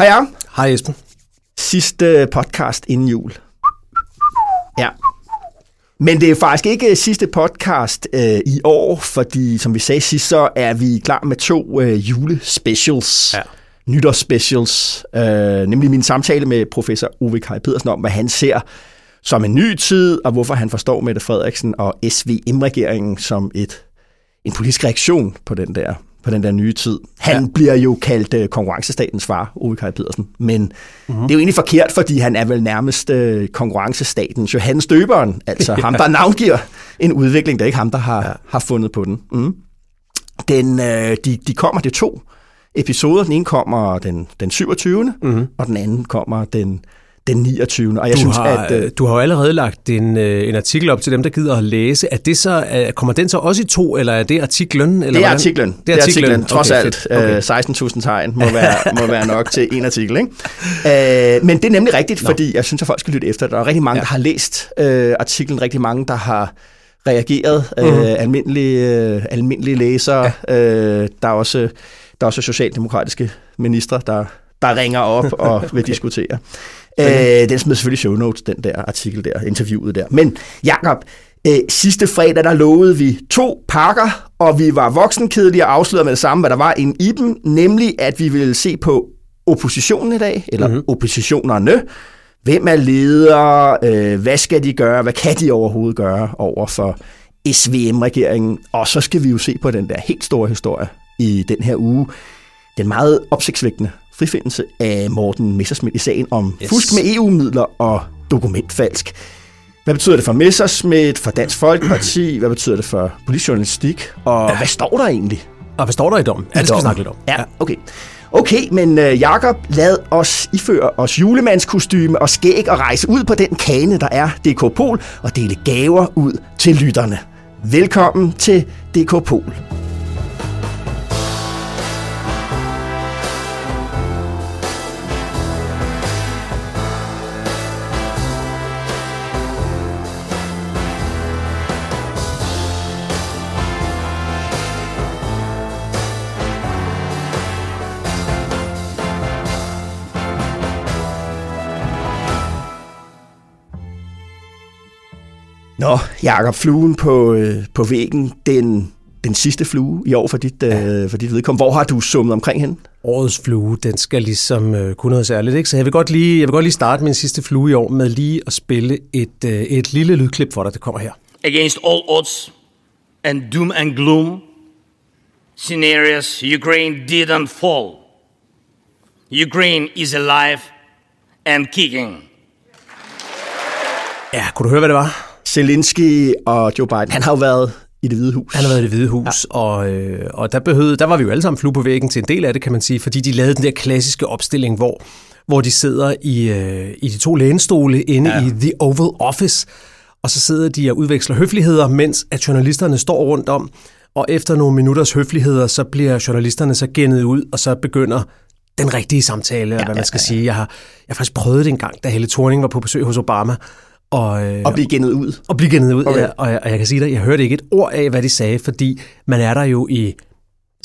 Hej Jacob. Hej Esben. Sidste podcast inden jul. Ja. Men det er faktisk ikke sidste podcast øh, i år, fordi som vi sagde sidst, så er vi klar med to øh, julespecials. Ja. Nytårsspecials. Øh, nemlig min samtale med professor Ove Kaj Pedersen om, hvad han ser som en ny tid, og hvorfor han forstår Mette Frederiksen og SVM-regeringen som et, en politisk reaktion på den der på den der nye tid. Han ja. bliver jo kaldt uh, konkurrencestatens far, Ove Kaj Pedersen, men mm-hmm. det er jo egentlig forkert, fordi han er vel nærmest uh, konkurrencestatens Johannes Døberen, altså ja. ham, der navngiver en udvikling, det er ikke ham, der har, ja. har fundet på den. Mm. den uh, de, de kommer, det to episoder. Den ene kommer den, den 27. Mm-hmm. og den anden kommer den den 29. Og jeg du synes, har, at, øh, du har jo allerede lagt en, øh, en artikel op til dem, der gider at læse. Er det så, øh, kommer den så også i to, eller er det artiklen? Eller det er artiklen. Det er artiklen. artiklen. Trods okay, alt. Okay. Øh, 16.000 tegn må være, må være nok til en artikel. Ikke? Øh, men det er nemlig rigtigt, Nå. fordi jeg synes, at folk skal lytte efter. Der er rigtig mange, ja. der har læst øh, artiklen. Rigtig mange, der har reageret. Mm-hmm. Øh, almindelige, øh, almindelige læsere. Ja. Øh, der, er også, der er også socialdemokratiske ministre, der, der ringer op og okay. vil diskutere. Okay. Øh, den smed selvfølgelig show notes, den der artikel der, interviewet der. Men Jakob, øh, sidste fredag, der lovede vi to pakker, og vi var voksenkedelige og afslørede med det samme, hvad der var inde i dem, nemlig at vi ville se på oppositionen i dag, eller mm-hmm. oppositionerne. Hvem er ledere? Øh, hvad skal de gøre? Hvad kan de overhovedet gøre over for SVM-regeringen? Og så skal vi jo se på den der helt store historie i den her uge. Den meget opsigtsvækkende frifindelse af Morten Messersmith i sagen om yes. fusk med EU-midler og dokumentfalsk. Hvad betyder det for Messersmith, for Dansk Folkeparti? Hvad betyder det for politijournalistik? Og ja. hvad står der egentlig? Og hvad står der i dommen? Ja, det skal vi snakke lidt om. Ja, okay. Okay, men uh, Jakob, lad os iføre os julemandskostyme og skæg og rejse ud på den kane, der er DK Pol, og dele gaver ud til lytterne. Velkommen til DK Pol. Nå, Jakob, fluen på, øh, på væggen, den, den sidste flue i år for dit, øh, ja. øh, for dit vedkommende. Hvor har du summet omkring hen? Årets flue, den skal ligesom øh, kunne noget særligt, ikke? Så jeg vil, godt lige, jeg vil godt lige starte min sidste flue i år med lige at spille et, øh, et lille lydklip for dig, det kommer her. Against all odds and doom and gloom, scenarios, Ukraine didn't fall. Ukraine is alive and kicking. Ja, kunne du høre, hvad det var? Zelensky og Joe Biden, han har jo været i det hvide hus. Han har været i det hvide hus, ja. og, øh, og der, behøvede, der var vi jo alle sammen flue på væggen til en del af det, kan man sige, fordi de lavede den der klassiske opstilling, hvor, hvor de sidder i, øh, i de to lænestole inde ja. i The Oval Office, og så sidder de og udveksler høfligheder, mens at journalisterne står rundt om, og efter nogle minutters høfligheder, så bliver journalisterne så gennet ud, og så begynder den rigtige samtale, ja, hvad man skal ja, ja. sige. Jeg har, jeg har faktisk prøvet det en gang, da Helle Thorning var på besøg hos Obama, og, øh, og blive gennet ud. Og blive gennet ud, okay. ja. Og, jeg, og jeg kan sige dig, jeg hørte ikke et ord af, hvad de sagde, fordi man er der jo i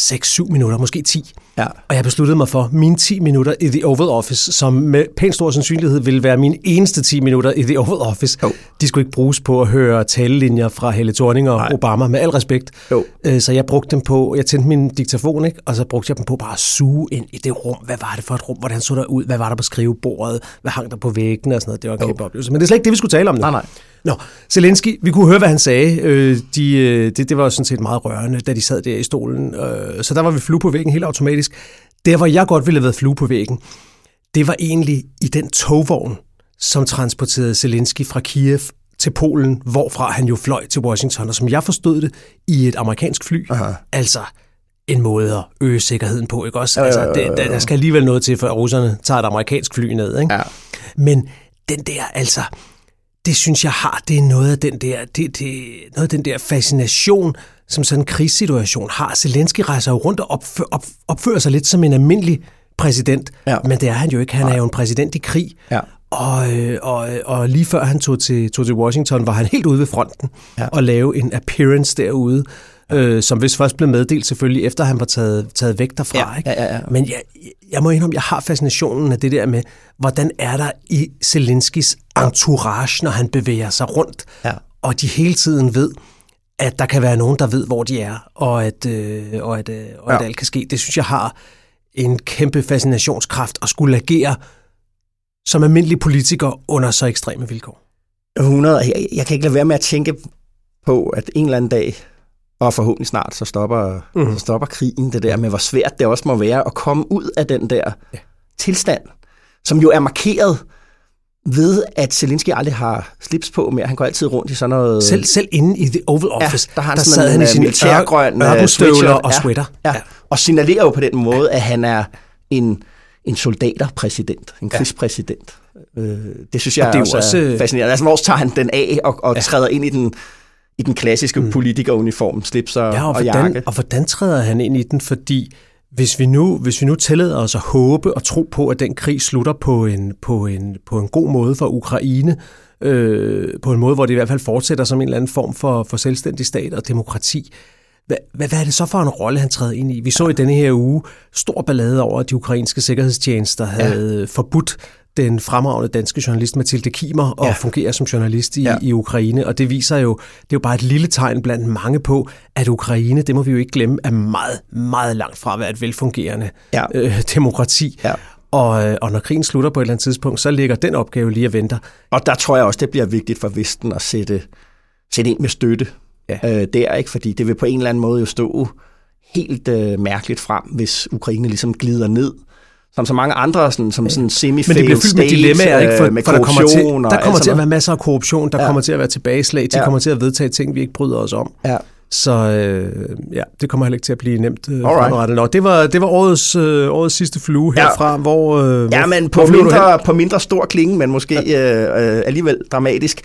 6-7 minutter, måske 10. Ja. Og jeg besluttede mig for mine 10 minutter i The Oval Office, som med pænt stor sandsynlighed vil være mine eneste 10 minutter i The Oval Office. Jo. De skulle ikke bruges på at høre talelinjer fra Helle Thorning og Nej. Obama, med al respekt. Jo. Øh, så jeg brugte dem på, jeg tændte min diktafon, ikke? og så brugte jeg dem på bare at suge ind i det rum. Hvad var det for et rum? Hvordan så der ud? Hvad var der på skrivebordet? Hvad hang der på væggene? Og sådan noget. Det var en kæmpe oplevelse. Men det er slet ikke det, vi skulle tale om nu. Nej, nej. Nå, Zelensky, vi kunne høre, hvad han sagde. Øh, de, øh, det, det var sådan set meget rørende, da de sad der i stolen. Øh, så der var vi flue på væggen helt automatisk. Der, hvor jeg godt ville have været flue på væggen, det var egentlig i den togvogn, som transporterede Zelensky fra Kiev til Polen, hvorfra han jo fløj til Washington, og som jeg forstod det, i et amerikansk fly. Aha. Altså en måde at øge sikkerheden på, ikke også? Altså, det, der, der skal alligevel noget til, for at russerne tager et amerikansk fly ned, ikke? Ja. Men den der, altså, det synes jeg har, det er noget af den der, det, det, noget af den der fascination, som sådan en krigssituation har. Zelensky rejser jo rundt og opfører, op, opfører sig lidt som en almindelig præsident, ja. men det er han jo ikke. Han er jo en præsident i krig. Ja. Og, øh, og, og lige før han tog til, tog til Washington, var han helt ude ved fronten ja. og lave en appearance derude. Øh, som hvis først blev meddelt selvfølgelig, efter han var taget, taget væk derfra. Ja, ikke? ja, ja, ja. Men jeg, jeg må indrømme, jeg har fascinationen af det der med, hvordan er der i Zelenskis entourage, når han bevæger sig rundt, Ja. og de hele tiden ved, at der kan være nogen, der ved, hvor de er, og at, øh, og at, øh, og ja. at alt kan ske. Det synes jeg har en kæmpe fascinationskraft at skulle agere som almindelig politiker under så ekstreme vilkår. 100. Jeg, jeg kan ikke lade være med at tænke på, at en eller anden dag, og forhåbentlig snart, så stopper, mm. så stopper krigen, det der med, hvor svært det også må være at komme ud af den der ja. tilstand, som jo er markeret ved, at Zelensky aldrig har slips på mere. Han går altid rundt i sådan noget... Selv, selv inde i The Oval Office, der har han der sådan sad en, han i øh, sin militærgrøn, øh, ørkenstøvler og Ja, sweater. Ja. Og signalerer jo på den måde, at han er en, en soldaterpræsident, en krigspræsident. Øh, det synes jeg Og det er også, også, er øh, fascinerende. Altså, hvor tager han den af og, og ja. træder ind i den, i den klassiske mm. politikeruniform, slips og, Ja, og, og hvordan, jakke. og hvordan træder han ind i den? Fordi hvis vi nu, hvis vi nu tillader os at håbe og tro på, at den krig slutter på en, på en, på en god måde for Ukraine, øh, på en måde, hvor det i hvert fald fortsætter som en eller anden form for, for selvstændig stat og demokrati, hvad, hvad, hvad er det så for en rolle, han træder ind i? Vi så i denne her uge stor ballade over, at de ukrainske sikkerhedstjenester havde ja. forbudt den fremragende danske journalist Mathilde Kimer at Ja. fungere som journalist i, ja. I Ukraine, og det viser jo, det er jo bare et lille tegn blandt mange på, at Ukraine, det må vi jo ikke glemme, er meget, meget langt fra at være et velfungerende Ja. øh, demokrati. Ja. Og, øh, og når krigen slutter på et eller andet tidspunkt, så ligger den opgave lige og venter. Og der tror jeg også, det bliver vigtigt for Vesten at sætte, sætte ind med støtte Ja. øh, der, ikke? fordi det vil på en eller anden måde jo stå helt øh, mærkeligt frem, hvis Ukraine ligesom glider ned, som så mange andre, sådan, som sådan semi Men det bliver fyldt med dilemmaer, ikke? For, med for der kommer til, der kommer alt til at være masser af korruption, der ja. Ja. kommer til at være tilbageslag, de ja. Ja. kommer til at vedtage ting, vi ikke bryder os om. Ja. Så øh, ja, det kommer heller ikke til at blive nemt øh, fremadrettet. Nå, det var, det var årets, øh, årets sidste flue Ja. herfra, hvor... Øh, Ja, men på hvor mindre, på mindre stor klinge, men måske øh, øh, alligevel dramatisk.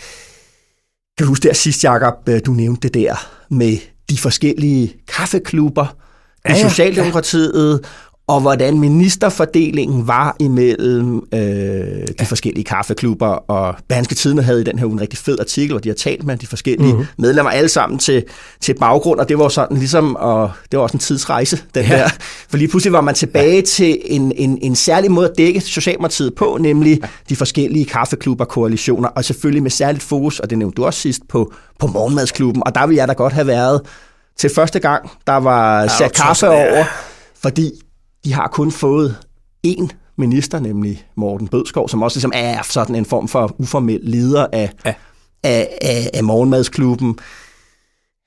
Kan du huske der sidst, Jacob, øh, du nævnte det der med de forskellige kaffeklubber i Ja, ja. Socialdemokratiet, og hvordan ministerfordelingen var imellem øh, de ja. forskellige kaffeklubber. Og Berlingske Tidene havde i den her uge en rigtig fed artikel, hvor de har talt med de forskellige Mhm. mm-hmm. medlemmer alle sammen til, til baggrund, og det var sådan ligesom, og det var også en tidsrejse, den Ja. der. For lige pludselig var man tilbage ja. til en, en, en særlig måde at dække Socialdemokratiet på, nemlig ja. de forskellige kaffeklubber, koalitioner, og selvfølgelig med særligt fokus, og det nævnte du også sidst, på, på morgenmadsklubben. Og der ville jeg da godt have været til første gang, der var sat kaffe over, fordi de har kun fået én minister, nemlig Morten Bødskov, som også ligesom er sådan en form for uformel leder af, Ja. ja. af, af, af morgenmadsklubben.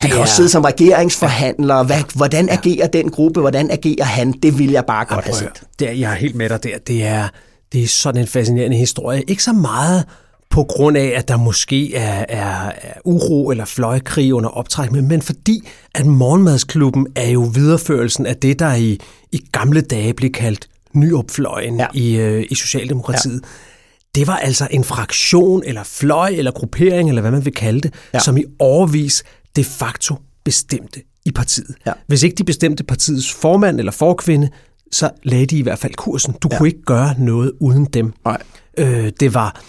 Han kan er- også sidde som regeringsforhandler. Hvad, hvordan agerer den gruppe? Hvordan agerer han? Det vil jeg bare godt have set. Det er, jeg er helt med dig der. Det er, det er sådan en fascinerende historie. Ikke så meget på grund af, at der måske er, er, er uro eller fløjkrig under optræk, men, men fordi, at morgenmadsklubben er jo videreførelsen af det, der i, i gamle dage blev kaldt nyopfløjen ja. I, øh, i Socialdemokratiet. Ja. Det var altså en fraktion, eller fløj, eller gruppering, eller hvad man vil kalde det. Ja. som i overvis de facto bestemte i partiet. Ja. Hvis ikke de bestemte partiets formand eller forkvinde, så lagde de i hvert fald kursen. Du ja. kunne ikke gøre noget uden dem. Nej. Øh, det var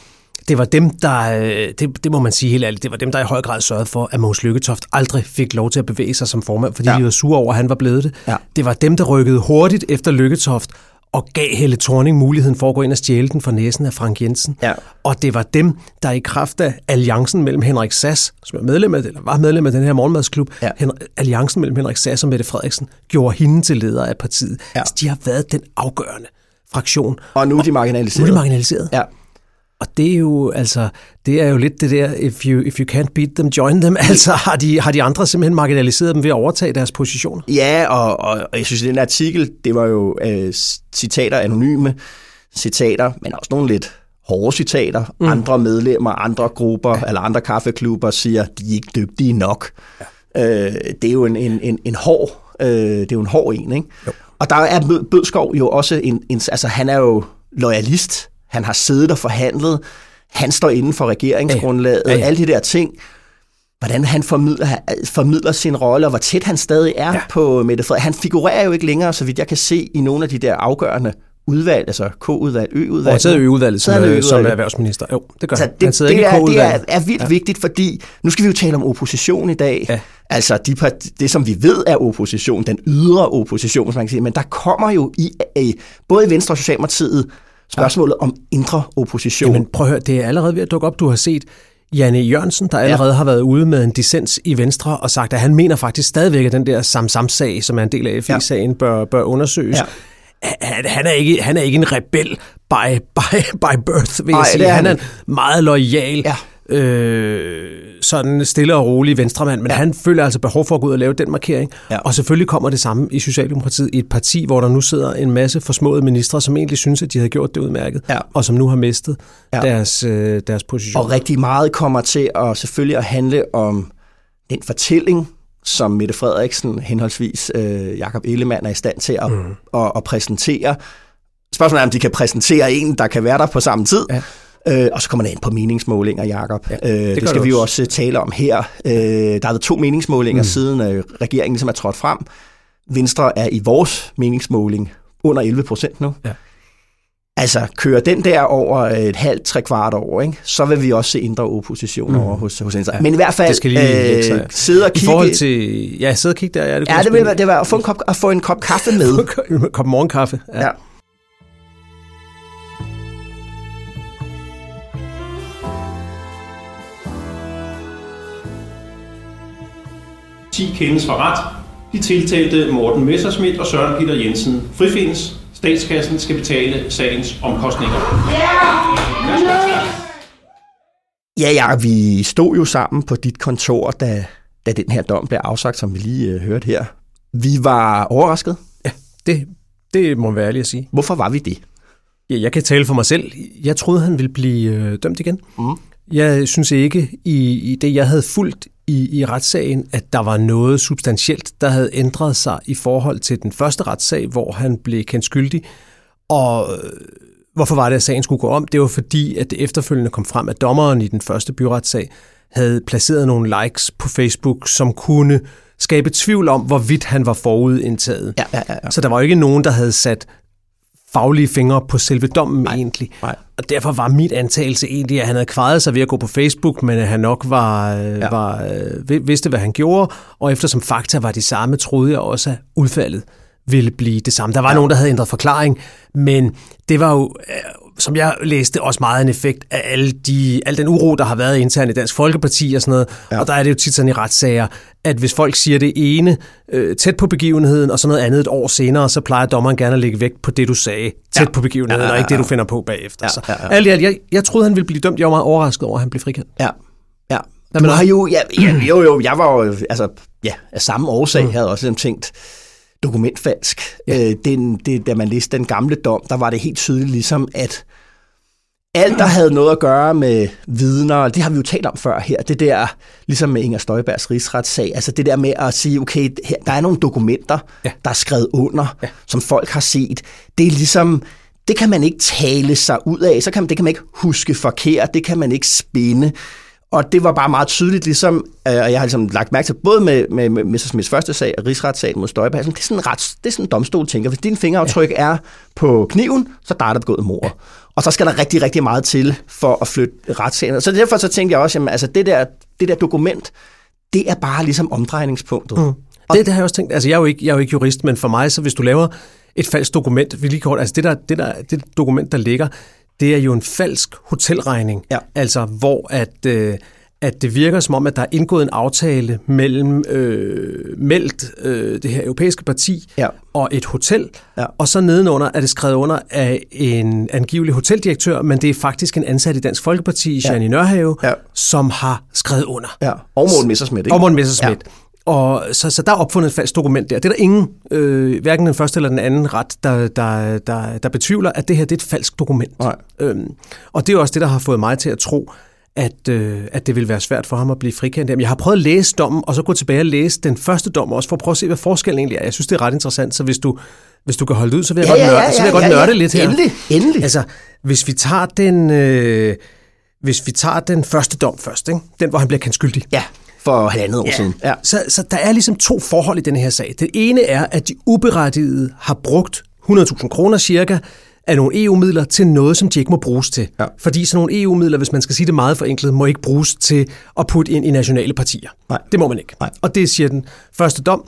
det var dem, der, øh, det, det må man sige helt ærligt, det var dem, der i høj grad sørgede for, at Mogens Lykketoft aldrig fik lov til at bevæge sig som formand, fordi ja. De var sure over, at han var blevet det. Ja. Det var dem, der rykkede hurtigt efter Lykketoft og gav Helle Thorning muligheden for at gå ind og stjæle den fra næsen af Frank Jensen. Ja. Og det var dem, der i kraft af alliancen mellem Henrik Sass, som er medlem af, eller var medlem af den her morgenmadsklub, Ja. Hen- alliancen mellem Henrik Sass og Mette Frederiksen, gjorde hende til leder af partiet. Ja. Altså, de har været den afgørende fraktion. Og nu er de Nu marginaliseret. er de marginaliseret. Ja. Og det er jo altså, det er jo lidt det der, if you, if you can't beat them, join them. Altså har de, har de andre simpelthen marginaliseret dem ved at overtage deres position? Ja, og, og, og jeg synes, at den artikel, det var jo øh, citater, anonyme citater, men også nogle lidt hårde citater. Mm. Andre medlemmer, andre grupper ja. eller andre kaffeklubber siger, de er ikke dygtige nok. Ja. Øh, det er jo en, en, en, en hård, øh, det er jo en hård en, ikke? Jo. Og der er Bø- Bødskov jo også en, en, altså han er jo loyalist. Han har siddet og forhandlet. Han står inden for regeringsgrundlaget. Ja, ja. Alle de der ting hvordan han formidler, formidler sin rolle, og hvor tæt han stadig er Ja. på Mette Frederiksen. Han figurerer jo ikke længere, så vidt jeg kan se, i nogle af de der afgørende udvalg, altså K-udvalg, Ø-udvalg. Og han sidder i Ø-udvalget som, i øh, som erhvervsminister. Jo, det gør han. det, Han sidder det, er, det er, er vildt ja. vigtigt, fordi nu skal vi jo tale om opposition i dag. Ja. Altså de, det, som vi ved er opposition, den ydre opposition, hvis man kan sige. Men der kommer jo i, i både i Venstre og Socialdemokratiet spørgsmålet om indre opposition. Jamen prøv at høre, det er allerede ved at dukke op. Du har set Janne Jørgensen, der allerede ja. har været ude med en dissens i Venstre og sagt, at han mener faktisk stadigvæk, at den der Samsam-sag, som er en del af FI-sagen, bør, bør undersøges. Ja. Han, han, er ikke, han er ikke en rebel by, by, by birth, vil Nej, jeg sige. er Han er han en meget lojal, Ja. Øh, sådan stille og rolig venstremand, men ja. han føler altså behov for at gå ud og lave den markering. Ja. Og selvfølgelig kommer det samme i Socialdemokratiet, i et parti, hvor der nu sidder en masse forsmåede ministre, som egentlig synes, at de havde gjort det udmærket, Ja. og som nu har mistet Ja. deres, øh, deres position. Og rigtig meget kommer til at selvfølgelig at handle om den fortælling, som Mette Frederiksen, henholdsvis øh, Jakob Ellemann, er i stand til at, mm. at, at præsentere. Spørgsmålet er, om de kan præsentere en, der kan være der på samme tid. Ja. Øh, og så kommer det ind på meningsmålinger, Jakob. Ja, øh, det, gør det skal det vi jo også. også tale om her. Øh, der har været to meningsmålinger, mm. siden øh, regeringen ligesom er trådt frem. Venstre er i vores meningsmåling under 11 procent nu. Ja. Altså, kører den der over et halvt, tre kvart år, ikke? så vil vi også se indre opposition mm. over hos, hos Venstre. Ja, Men i hvert fald det skal lige sig. øh, sidde og I kigge... forhold til... Ja, sidde og kigge der. Ja, det, Ja, det vil være, det være at, få en kop, at få en kop kaffe med. spændende. Kop morgenkaffe. Ja. Ja. Ti kendes for ret. De tiltalte Morten Messerschmidt og Søren Peter Jensen frifindes. Statskassen skal betale sagens omkostninger. Ja, ja, vi stod jo sammen på dit kontor, da, da den her dom blev afsagt, som vi lige øh, hørte her. Vi var overrasket. Det, det må være ærligt at sige. Hvorfor var vi det? Ja, jeg kan tale for mig selv. Jeg troede, han ville blive øh, dømt igen. Mm. Jeg synes ikke, i, i det jeg havde fulgt i, i retssagen, at der var noget substantielt, der havde ændret sig i forhold til den første retssag, hvor han blev kendt skyldig. Og øh, hvorfor var det, at sagen skulle gå om? Det var fordi, at det efterfølgende kom frem, at dommeren i den første byretssag havde placeret nogle likes på Facebook, som kunne skabe tvivl om, hvorvidt han var forudindtaget. Ja, ja, ja. ja. Så der var jo ikke nogen, der havde sat faglige fingre på selve dommen Nej, egentlig. nej. Og derfor var mit antagelse egentlig, at han havde kvaret sig ved at gå på Facebook, men at han nok var, Ja. ja. var, øh, vid- vidste, hvad han gjorde. Og eftersom fakta var de samme, troede jeg også, at udfaldet ville blive det samme. Der var ja. nogen, der havde ændret forklaring, men det var jo, øh, som jeg læste, også meget en effekt af alle de, al den uro, der har været internt i Dansk Folkeparti og sådan noget. Ja. Ja. Og der er det jo tit sådan i retssager, at hvis folk siger det ene øh, tæt på begivenheden, og så noget andet et år senere, så plejer dommeren gerne at lægge vægt på det, du sagde tæt Ja. ja. på begivenheden, Ja, ja, og ikke ja. det, du finder på bagefter. Ja, Så ja, ja. alt alt, jeg, jeg troede, han ville blive dømt. Jeg var meget overrasket over, at han blev frikendt. Ja, ja. Hvad Du har jo, ja, ja, jo, jo, jeg var jo, altså, ja, af samme årsag, mm. havde jeg også ligesom tænkt, dokumentfalsk. Ja. Øh, den, det, da man læste den gamle dom, der var det helt tydeligt ligesom, at alt, der havde noget at gøre med vidner, det har vi jo talt om før her, det der, ligesom med Inger Støjbergs rigsretssag, altså det der med at sige, okay, her, der er nogle dokumenter, ja. Ja. der er skrevet under, ja. som folk har set. Det er ligesom, det kan man ikke tale sig ud af, så kan man, det kan man ikke huske forkert, det kan man ikke spinde. Og det var bare meget tydeligt, ligesom, øh, og jeg har ligesom lagt mærke til, både med, med, med Mr. Smiths første sag og rigsretssagen mod Støjberg, det er sådan en rets, det er sådan en domstol tænker, hvis din fingeraftryk ja. er på kniven, så der er der begået mord. Ja. Og så skal der rigtig, rigtig meget til for at flytte retssagen. Så derfor så tænkte jeg også, jamen, altså det der, det der dokument, det er bare ligesom omdrejningspunktet. Mm. Det, det har jeg også tænkt. Altså, jeg er, jo ikke, jeg er jo ikke jurist, men for mig, så hvis du laver et falsk dokument, vi lige kort, altså det, der, det, der, det dokument, der ligger, det er jo en falsk hotelregning. Ja. Altså, hvor at, øh, at det virker som om, at der er indgået en aftale mellem øh, meldt øh, det her europæiske parti Ja. og et hotel, Ja. og så nedenunder er det skrevet under af en angivelig hoteldirektør, men det er faktisk en ansat i Dansk Folkeparti, Ja. Janine Nørhave, Ja. som har skrevet under. Ja. Og Morten Messersmith, ikke? Og Morten Messerschmidt. Ja. Og så, så der er opfundet et falsk dokument der. Det er der ingen, øh, hverken den første eller den anden ret, der, der, der, der betvivler, at det her det er et falsk dokument. Nej. Øhm, og det er også det, der har fået mig til at tro, at, øh, at det vil være svært for ham at blive frikendt. Jamen, jeg har prøvet at læse dommen, og så gå tilbage og læse den første dom også, for at prøve at se, hvad forskellen egentlig er. Jeg synes, det er ret interessant, så hvis du, hvis du kan holde det ud, så vil jeg Ja, godt, ja, nørde, ja, så vil jeg ja, godt ja, nørde ja. lidt her. Endelig, endelig. Altså, hvis vi tager den, øh, hvis vi tager den første dom først, ikke? den hvor han bliver kendt skyldig, Ja, for halvandet år siden. Ja. så, så der er ligesom to forhold i den her sag. Det ene er, at de uberettigede har brugt 100.000 kroner cirka af nogle EU-midler til noget, som de ikke må bruges til. Ja. Fordi sådan nogle EU-midler, hvis man skal sige det meget forenklet, må ikke bruges til at putte ind i nationale partier. Nej. Det må man ikke. Nej. Og det siger den første dom,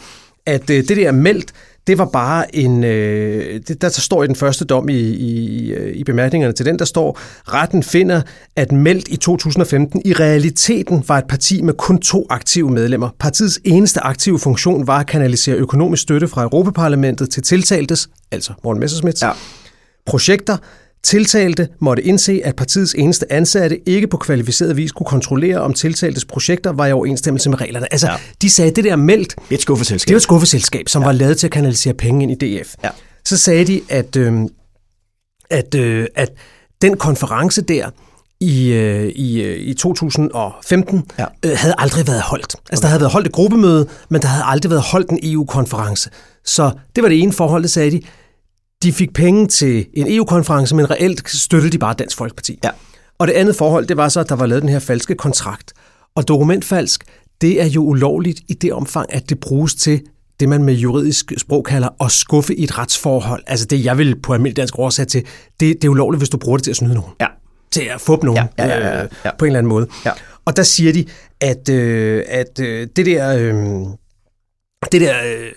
at øh, det der er meldt, det var bare en... Øh, det, der står i den første dom i, i, i bemærkningerne til den, der står, retten finder, at Meldt i 2015 i realiteten var et parti med kun to aktive medlemmer. Partiets eneste aktive funktion var at kanalisere økonomisk støtte fra Europaparlamentet til tiltaltes, altså Morten Messersmith, Ja. projekter. Tiltalte måtte indse, at partiets eneste ansatte ikke på kvalificeret vis kunne kontrollere, om tiltaltes projekter var i overensstemmelse med reglerne. Altså, ja. de sagde, det der meldt, Et skuffeselskab. det jo et skuffeselskab, som ja. var lavet til at kanalisere penge ind i DF. Ja. Så sagde de, at, øh, at, øh, at den konference der i, øh, i, øh, i 2015 Ja. øh, havde aldrig været holdt. Altså, der havde været holdt et gruppemøde, men der havde aldrig været holdt en EU-konference. Så det var det ene forhold, det sagde de. De fik penge til en EU-konference, men reelt støttede de bare Dansk Folkeparti. Ja. Og det andet forhold, det var så, at der var lavet den her falske kontrakt. Og dokumentfalsk, det er jo ulovligt i det omfang, at det bruges til det, man med juridisk sprog kalder at skuffe i et retsforhold. Altså det, jeg vil på almindelig dansk oversat til, det, det er ulovligt, hvis du bruger det til at snyde nogen. Ja. Til at få nogen Ja, ja, ja, ja, ja. på en eller anden måde. Ja. Og der siger de, at, øh, at øh, det der, øh, det der øh,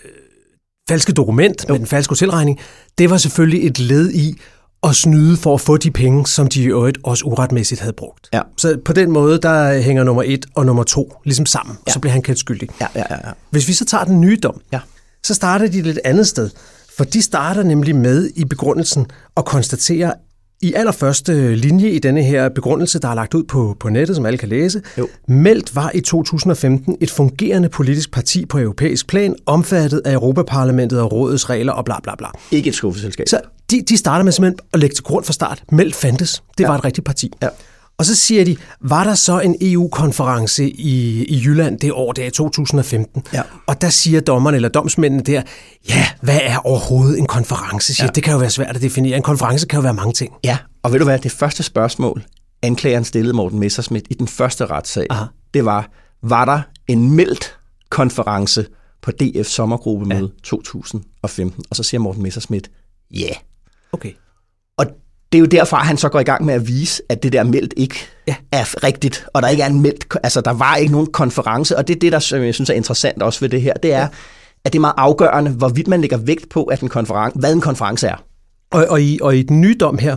falske dokument jo. med den falske hotelregning, det var selvfølgelig et led i at snyde for at få de penge, som de i øvrigt også uretmæssigt havde brugt. Ja. Så på den måde, der hænger nummer et og nummer to ligesom sammen, ja. og så bliver han kendt skyldig. Ja, ja, ja, ja. Hvis vi så tager den nye dom, Ja. så starter de et lidt andet sted. For de starter nemlig med i begrundelsen og konstaterer i allerførste linje i denne her begrundelse, der er lagt ud på, på nettet, som alle kan læse, Jo. Meldt var i 2015 et fungerende politisk parti på europæisk plan, omfattet af Europaparlamentet og rådets regler og bla bla bla. Ikke et skuffeselskab. Så de, de starter med simpelthen at lægge til grund fra start. Meldt fandtes. Det Ja. var et rigtigt parti. Ja. Og så siger de, var der så en EU-konference i, i Jylland det år, der i 2015? Ja. Og der siger dommerne eller domsmændene der, ja, hvad er overhovedet en konference? Siger, ja. Det kan jo være svært at definere. En konference kan jo være mange ting. Ja, og ved du hvad, det første spørgsmål, anklageren stillede Morten Messerschmidt i den første retssag, Aha. det var, var der en meldt konference på DF sommergruppemøde ja. 2015? Og så siger Morten Messerschmidt, ja. Yeah. Okay. Det er jo derfra, han så går i gang med at vise, at det der meldt ikke Ja. er rigtigt, og der ikke er en meldt, altså der var ikke nogen konference, og det er det, der jeg synes er interessant også ved det her, det er, ja. at det er meget afgørende, hvorvidt man lægger vægt på, at en konference, hvad en konference er. Og, og, i, og i den nye dom her,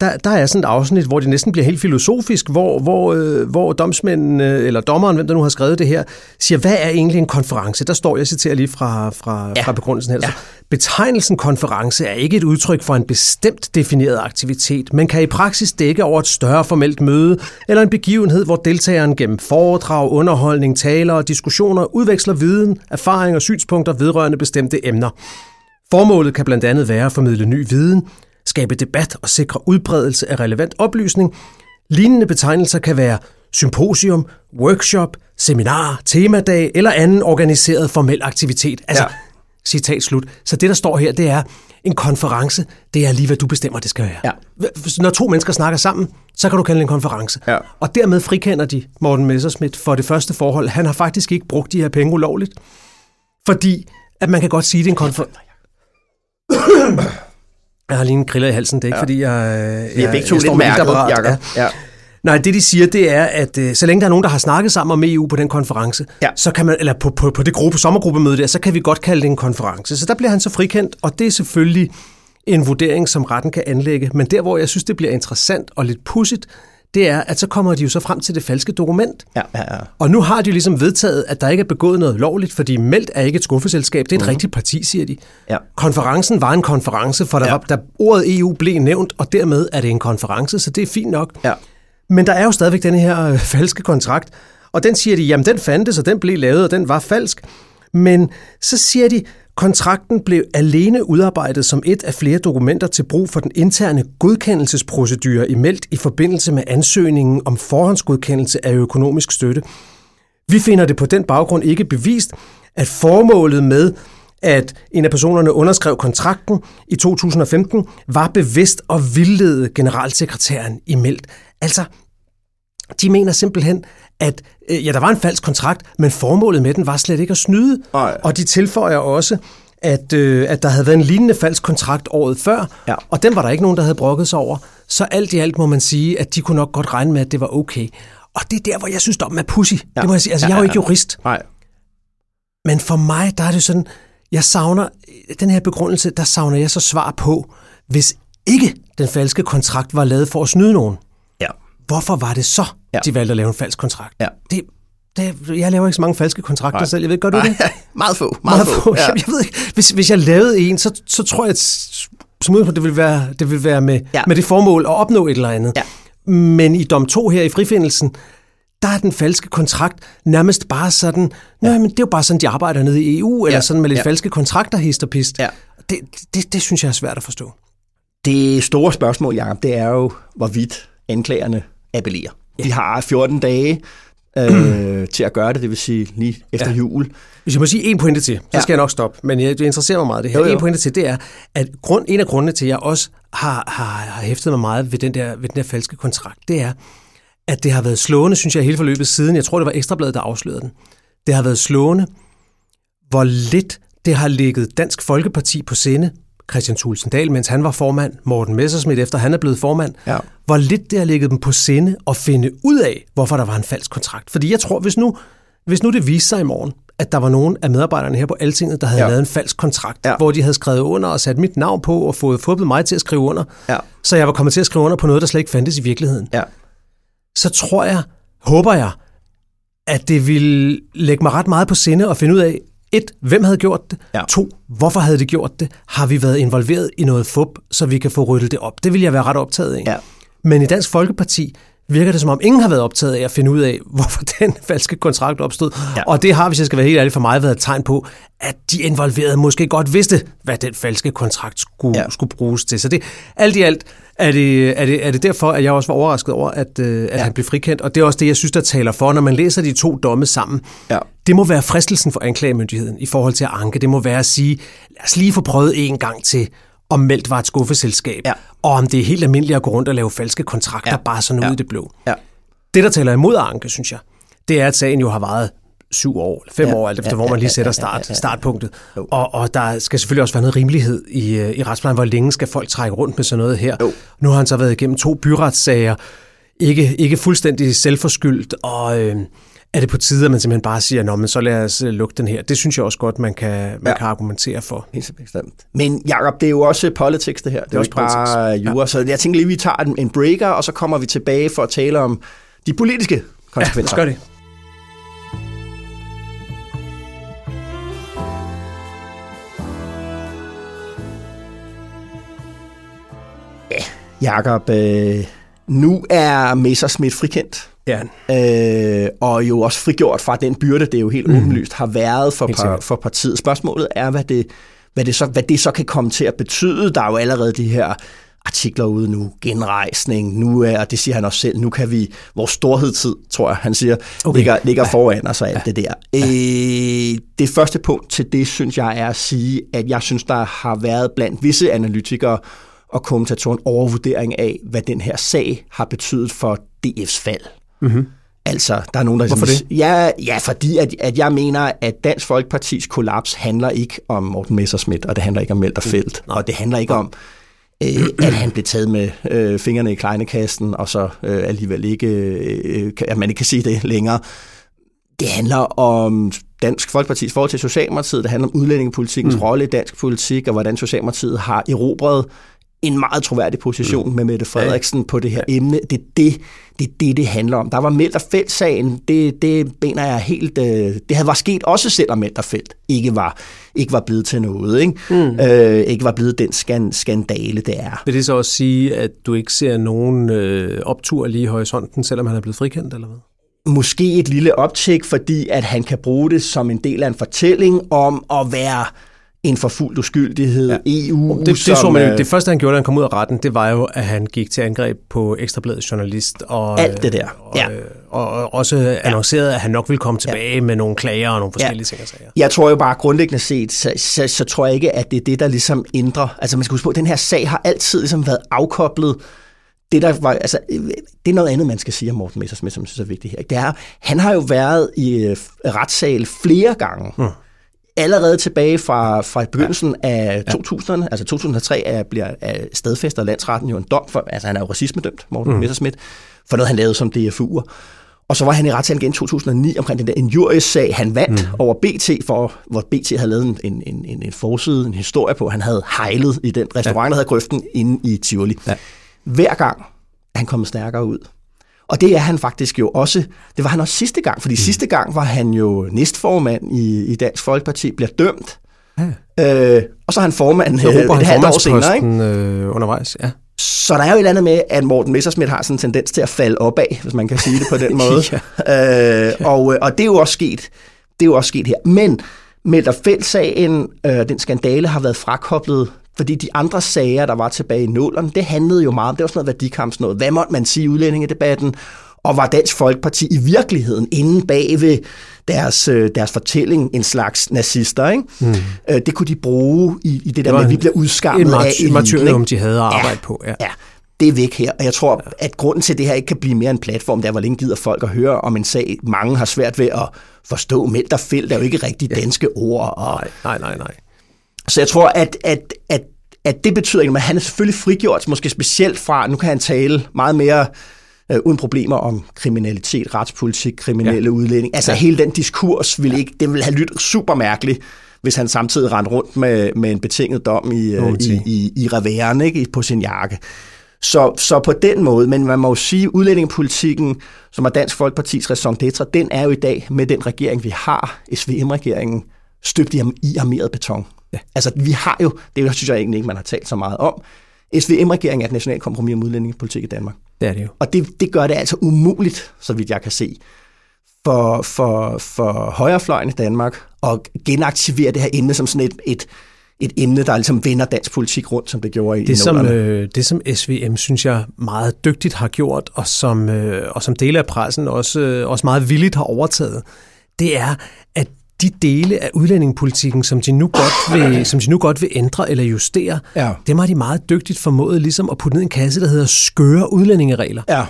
der, der er sådan et afsnit, hvor det næsten bliver helt filosofisk, hvor, hvor, øh, hvor domsmænden, øh, eller dommeren, hvem der nu har skrevet det her, siger, hvad er egentlig en konference? Der står, jeg citerer lige fra, fra, ja. Fra begrundelsen her. Ja. Betegnelsen konference er ikke et udtryk for en bestemt defineret aktivitet, men kan i praksis dække over et større formelt møde, eller en begivenhed, hvor deltageren gennem foredrag, underholdning, taler og diskussioner udveksler viden, erfaring og synspunkter vedrørende bestemte emner. Formålet kan blandt andet være at formidle ny viden, skabe debat og sikre udbredelse af relevant oplysning. Lignende betegnelser kan være symposium, workshop, seminar, temadag eller anden organiseret formel aktivitet. Altså, ja. Citat slut. Så det, der står her, det er, en konference, det er lige, hvad du bestemmer, det skal være. Ja. Når to mennesker snakker sammen, så kan du kalde det en konference. Ja. Og dermed frikender de Morten Messerschmidt for det første forhold. Han har faktisk ikke brugt de her penge ulovligt, fordi at man kan godt sige, det er en konference. Jeg har lige en griller i halsen, det er ikke, ja. fordi jeg... Vi jeg, er begge to jeg står med mærket. Jacob. Ja. Ja. Nej, det de siger, det er, at øh, så længe der er nogen, der har snakket sammen om EU på den konference, Ja. så kan man, eller på, på, på det gruppe, sommergruppemøde der, så kan vi godt kalde det en konference. Så der bliver han så frikendt, og det er selvfølgelig en vurdering, som retten kan anlægge. Men der, hvor jeg synes, det bliver interessant og lidt pudsigt, det er, at så kommer de jo så frem til det falske dokument. Ja, ja, ja. Og nu har de jo ligesom vedtaget, at der ikke er begået noget lovligt, fordi Meldt er ikke et skuffeselskab. Det er et mm. rigtigt parti, siger de. Ja. Konferencen var en konference, for der, Ja. var, der ordet EU blev nævnt, og dermed er det en konference, så det er fint nok. Ja. Men der er jo stadigvæk den her øh, falske kontrakt, og den siger de, jamen den fandtes, og den blev lavet, og den var falsk. Men så siger de, kontrakten blev alene udarbejdet som et af flere dokumenter til brug for den interne godkendelsesprocedure i Meldt i forbindelse med ansøgningen om forhåndsgodkendelse af økonomisk støtte. Vi finder det på den baggrund ikke bevist, at formålet med, at en af personerne underskrev kontrakten i 2015, var bevidst at vildlede generalsekretæren i Meldt. Altså, de mener simpelthen, at øh, ja, der var en falsk kontrakt, men formålet med den var slet ikke at snyde. Nej. Og de tilføjer også, at, øh, at der havde været en lignende falsk kontrakt året før, Ja. og den var der ikke nogen, der havde brokket sig over. Så alt i alt må man sige, at de kunne nok godt regne med, at det var okay. Og det er der, hvor jeg synes, dommen er pussy. Ja. Det må jeg sige. Altså, jeg er jo ikke jurist. Nej. Men for mig, der er det sådan, jeg savner, den her begrundelse, der savner jeg så svar på, hvis ikke den falske kontrakt var lavet for at snyde nogen. Hvorfor var det så, Ja. de valgte at lave en falsk kontrakt? Ja. Det, det, jeg laver ikke så mange falske kontrakter Nej. selv. Jeg ved, gør du det? meget få. Meget, Meget få. Ja. Jeg, jeg ved ikke, hvis, hvis jeg lavede en, så, så tror jeg, som udgangspunkt, det vil være, det vil være med, Ja. med det formål at opnå et eller andet. Ja. Men i dom 2 her i frifindelsen, der er den falske kontrakt nærmest bare sådan, ja. men det er jo bare sådan, de arbejder nede i EU, eller Ja. sådan med lidt Ja. falske kontrakter, hist og pist. Ja. Det, det, det synes jeg er svært at forstå. Det store spørgsmål, Jacob, det er jo, hvorvidt anklagerne appellerer. Ja. De har 14 dage øh, til at gøre det, det vil sige lige efter ja. Ja. jul. Hvis jeg må sige en pointe til, så Ja. skal jeg nok stoppe. Men jeg, det interesserer mig meget det her. Jo, jo. En pointe til, det er, at grund, en af grundene til, at jeg også har, har, har hæftet mig meget ved den, der, ved den der falske kontrakt, det er, at det har været slående, synes jeg, hele forløbet siden. Jeg tror, det var Ekstrabladet, der afslørede den. Det har været slående, hvor lidt det har ligget Dansk Folkeparti på sinde, Christian Thulsen Dahl, mens han var formand, Morten Messerschmidt, efter han er blevet formand, Ja. hvor lidt det har ligget dem på sinde at finde ud af, hvorfor der var en falsk kontrakt. Fordi jeg tror, hvis nu, hvis nu det viste sig i morgen, at der var nogen af medarbejderne her på Altinget, der havde Ja. lavet en falsk kontrakt, Ja. hvor de havde skrevet under og sat mit navn på og fået fået mig til at skrive under, Ja. så jeg var kommet til at skrive under på noget, der slet ikke fandtes i virkeligheden Ja. så tror jeg, håber jeg, at det vil lægge mig ret meget på sinde at finde ud af, et, hvem havde gjort det? Ja. To, hvorfor havde de gjort det? Har vi været involveret i noget fup, så vi kan få ryddet det op? Det vil jeg være ret optaget af. Ja. Men i Dansk Folkeparti virker det som om, ingen har været optaget af at finde ud af, hvorfor den falske kontrakt opstod. Ja. Og det har, hvis jeg skal være helt ærlig for mig, været et tegn på, at de involverede måske godt vidste, hvad den falske kontrakt skulle, ja. skulle bruges til. Så det, alt i alt er det, er, det, er det derfor, at jeg også var overrasket over, at, øh, at Ja. ja. han blev frikendt. Og det er også det, jeg synes, der taler for, når man læser de to domme sammen. Ja. Det må være fristelsen for anklagemyndigheden i forhold til at anke. Det må være at sige, lad os lige få prøvet en gang til, om Meldt var et skuffeselskab, Ja. og om det er helt almindeligt at gå rundt og lave falske kontrakter, Ja. ja. bare sådan Ja. ud i det blå. Ja. Det, der taler imod anke, synes jeg, det er, at sagen jo har varet syv år, eller fem Ja. ja. år, alt efter Ja, hvor man ja, lige ja, sætter ja, start, ja, ja. startpunktet. Jo. Og, og der skal selvfølgelig også være noget rimelighed i, øh, i retsplejen. Hvor længe skal folk trække rundt med sådan noget her? Jo. Nu har han så været igennem to byretssager, ikke, ikke fuldstændig selvforskyldt, og øh, er det på tide, at man simpelthen bare siger, men så lad os øh, lukke den her. Det synes jeg også godt, man kan, man Ja. ja. kan argumentere for. Helt bestemt. Men Jacob, det er jo også politics det her. Det er, det er også ikke bare jura. Ja. Så jeg tænker lige, vi tager en, en breaker, og så kommer vi tilbage for at tale om de politiske Ja, konsekvenser. lad os gøre det. Jakob, øh, nu er Messerschmidt frikendt. Ja, øh, og jo også frigjort fra den byrde, det jo helt mm. åbenlyst har været for, par, for partiet. Spørgsmålet er, hvad det, hvad, det så, hvad det så kan komme til at betyde. Der er jo allerede de her artikler ude nu, genrejsning, nu er, og det siger han også selv, nu kan vi, vores storhedstid, tror jeg, han siger, okay. Ligger, ligger ja. foran os og alt ja. det der. Øh, det første punkt til det, synes jeg, er at sige, at jeg synes, der har været blandt visse analytikere og kommentatorer en overvurdering af, hvad den her sag har betydet for DF's fald. mm-hmm. Altså, der er nogen, der... Hvorfor ligesom- Ja, ja fordi at, at jeg mener, at Dansk Folkepartis kollaps handler ikke om Morten Messerschmidt, og det handler ikke om Melter Felt, og det handler ikke om, øh, at han blev taget med øh, fingrene i kleinekassen, og så øh, alligevel ikke, øh, kan- at man ikke kan sige det længere. Det handler om Dansk Folkepartis forhold til Socialdemokratiet, det handler om udlændingepolitikens mm. rolle i dansk politik, og hvordan Socialdemokratiet har erobret en meget troværdig position mm. med Mette Frederiksen på det her emne. Det er det, det, er det, det handler om. Der var Felt-sagen, det, det mener jeg helt... Øh, det havde var sket også selvom Felt ikke var, ikke var blevet til noget. Ikke, mm. øh, ikke var blevet den skan, skandale, det er. Vil det så også sige, at du ikke ser nogen øh, optur lige i horisonten, selvom han er blevet frikendt, eller hvad? måske et lille optjek, fordi at han kan bruge det som en del af en fortælling om at være en forfulgt uskyldighed, ja. EU, Det, det, som, så man jo, øh, det første, han gjorde, da han kom ud af retten, det var jo, at han gik til angreb på Ekstrabladets journalist. Og, Alt det der, Og, ja. og, og også annoncerede, at han nok ville komme tilbage ja. med nogle klager og nogle forskellige Ja. ting og sager. Jeg tror jo bare grundlæggende set, så, så, så tror jeg ikke, at det er det, der ligesom ændrer. Altså man skal huske på, at den her sag har altid ligesom været afkoblet. Det, der var, altså, øh, det er noget andet, man skal sige om Morten Messersmith, som jeg synes er vigtigt her. Det er, han har jo været i øh, retssal flere gange. Mm. Allerede tilbage fra, fra begyndelsen ja. af 2000'erne, altså 2003, er, bliver er stadfæster landsretten jo en dom for, altså han er jo racismedømt, Morten mm. Messerschmidt, for noget han lavede som DFU'er. Og så var han i retssagen igen i 2009 omkring den der injuriesag, han vandt mm. over BT, for, hvor BT havde lavet en, en, en, en forside, en historie på, han havde hejlet i den restaurant, ja. der havde grøften inde i Tivoli. Ja. Hver gang han kommet stærkere ud. Og det er han faktisk jo også, det var han også sidste gang, fordi mm. sidste gang var han jo næstformand i, i Dansk Folkeparti, bliver dømt. Ja. Øh, og så er han formand så øh, et halvt år senere. Ikke? Øh, undervejs, ja. Så der er jo et eller andet med, at Morten Messersmith har sådan en tendens til at falde opad, hvis man kan sige det på den måde. ja. øh, og, øh, og det er jo også sket. Det er jo også sket her. Men Melder Fæld-sagen, øh, den skandale, har været frakoblet fordi de andre sager, der var tilbage i nullerne, det handlede jo meget om, det var sådan noget værdikampsnød. Hvad måtte man sige i udlændingedebatten? Og var Dansk Folkeparti i virkeligheden inde bag ved deres, øh, deres fortælling en slags nazister? Ikke? Mm. Det kunne de bruge i, i det der det med, at vi bliver udskammet en af eliten. martyrium, de havde at arbejde ja, på. Ja. ja det er væk her. Og jeg tror, ja. at grunden til, at det her ikke kan blive mere en platform, der er, hvor længe gider folk at høre om en sag, mange har svært ved at forstå. Meld og fæld er jo ikke rigtig danske ja. ord. Og, nej, nej, nej, nej. Så jeg tror, at, at, at, at det betyder ikke, at han er selvfølgelig frigjort, måske specielt fra, nu kan han tale meget mere øh, uden problemer om kriminalitet, retspolitik, kriminelle ja. udlænding. Altså ja. hele den diskurs vil ikke, det vil have lyttet super mærkeligt, hvis han samtidig rendte rundt med, med en betinget dom i, øh, i, i, i reværen, ikke, på sin jakke. Så, så på den måde, men man må jo sige, at udlændingepolitikken, som er Dansk Folkepartis raison d'etre, den er jo i dag med den regering, vi har, SVM-regeringen, støbt i armeret beton. Ja. Altså, vi har jo, det synes jeg egentlig ikke, man har talt så meget om, SVM-regeringen er et nationalt kompromis om udlændingepolitik i Danmark. Det er det jo. Og det, det gør det altså umuligt, så vidt jeg kan se, for, for, for højrefløjen i Danmark at genaktivere det her emne som sådan et, et, et emne, der ligesom vender dansk politik rundt, som det gjorde i det som, øh, det, som SVM, synes jeg, meget dygtigt har gjort, og som, øh, og som dele af pressen også, øh, også meget villigt har overtaget, det er, at de dele af udlændingepolitikken, som de nu godt vil, som de nu godt vil ændre eller justere, ja. dem har de meget dygtigt formået ligesom at putte ned i en kasse, der hedder skøre udlændingeregler. Ja.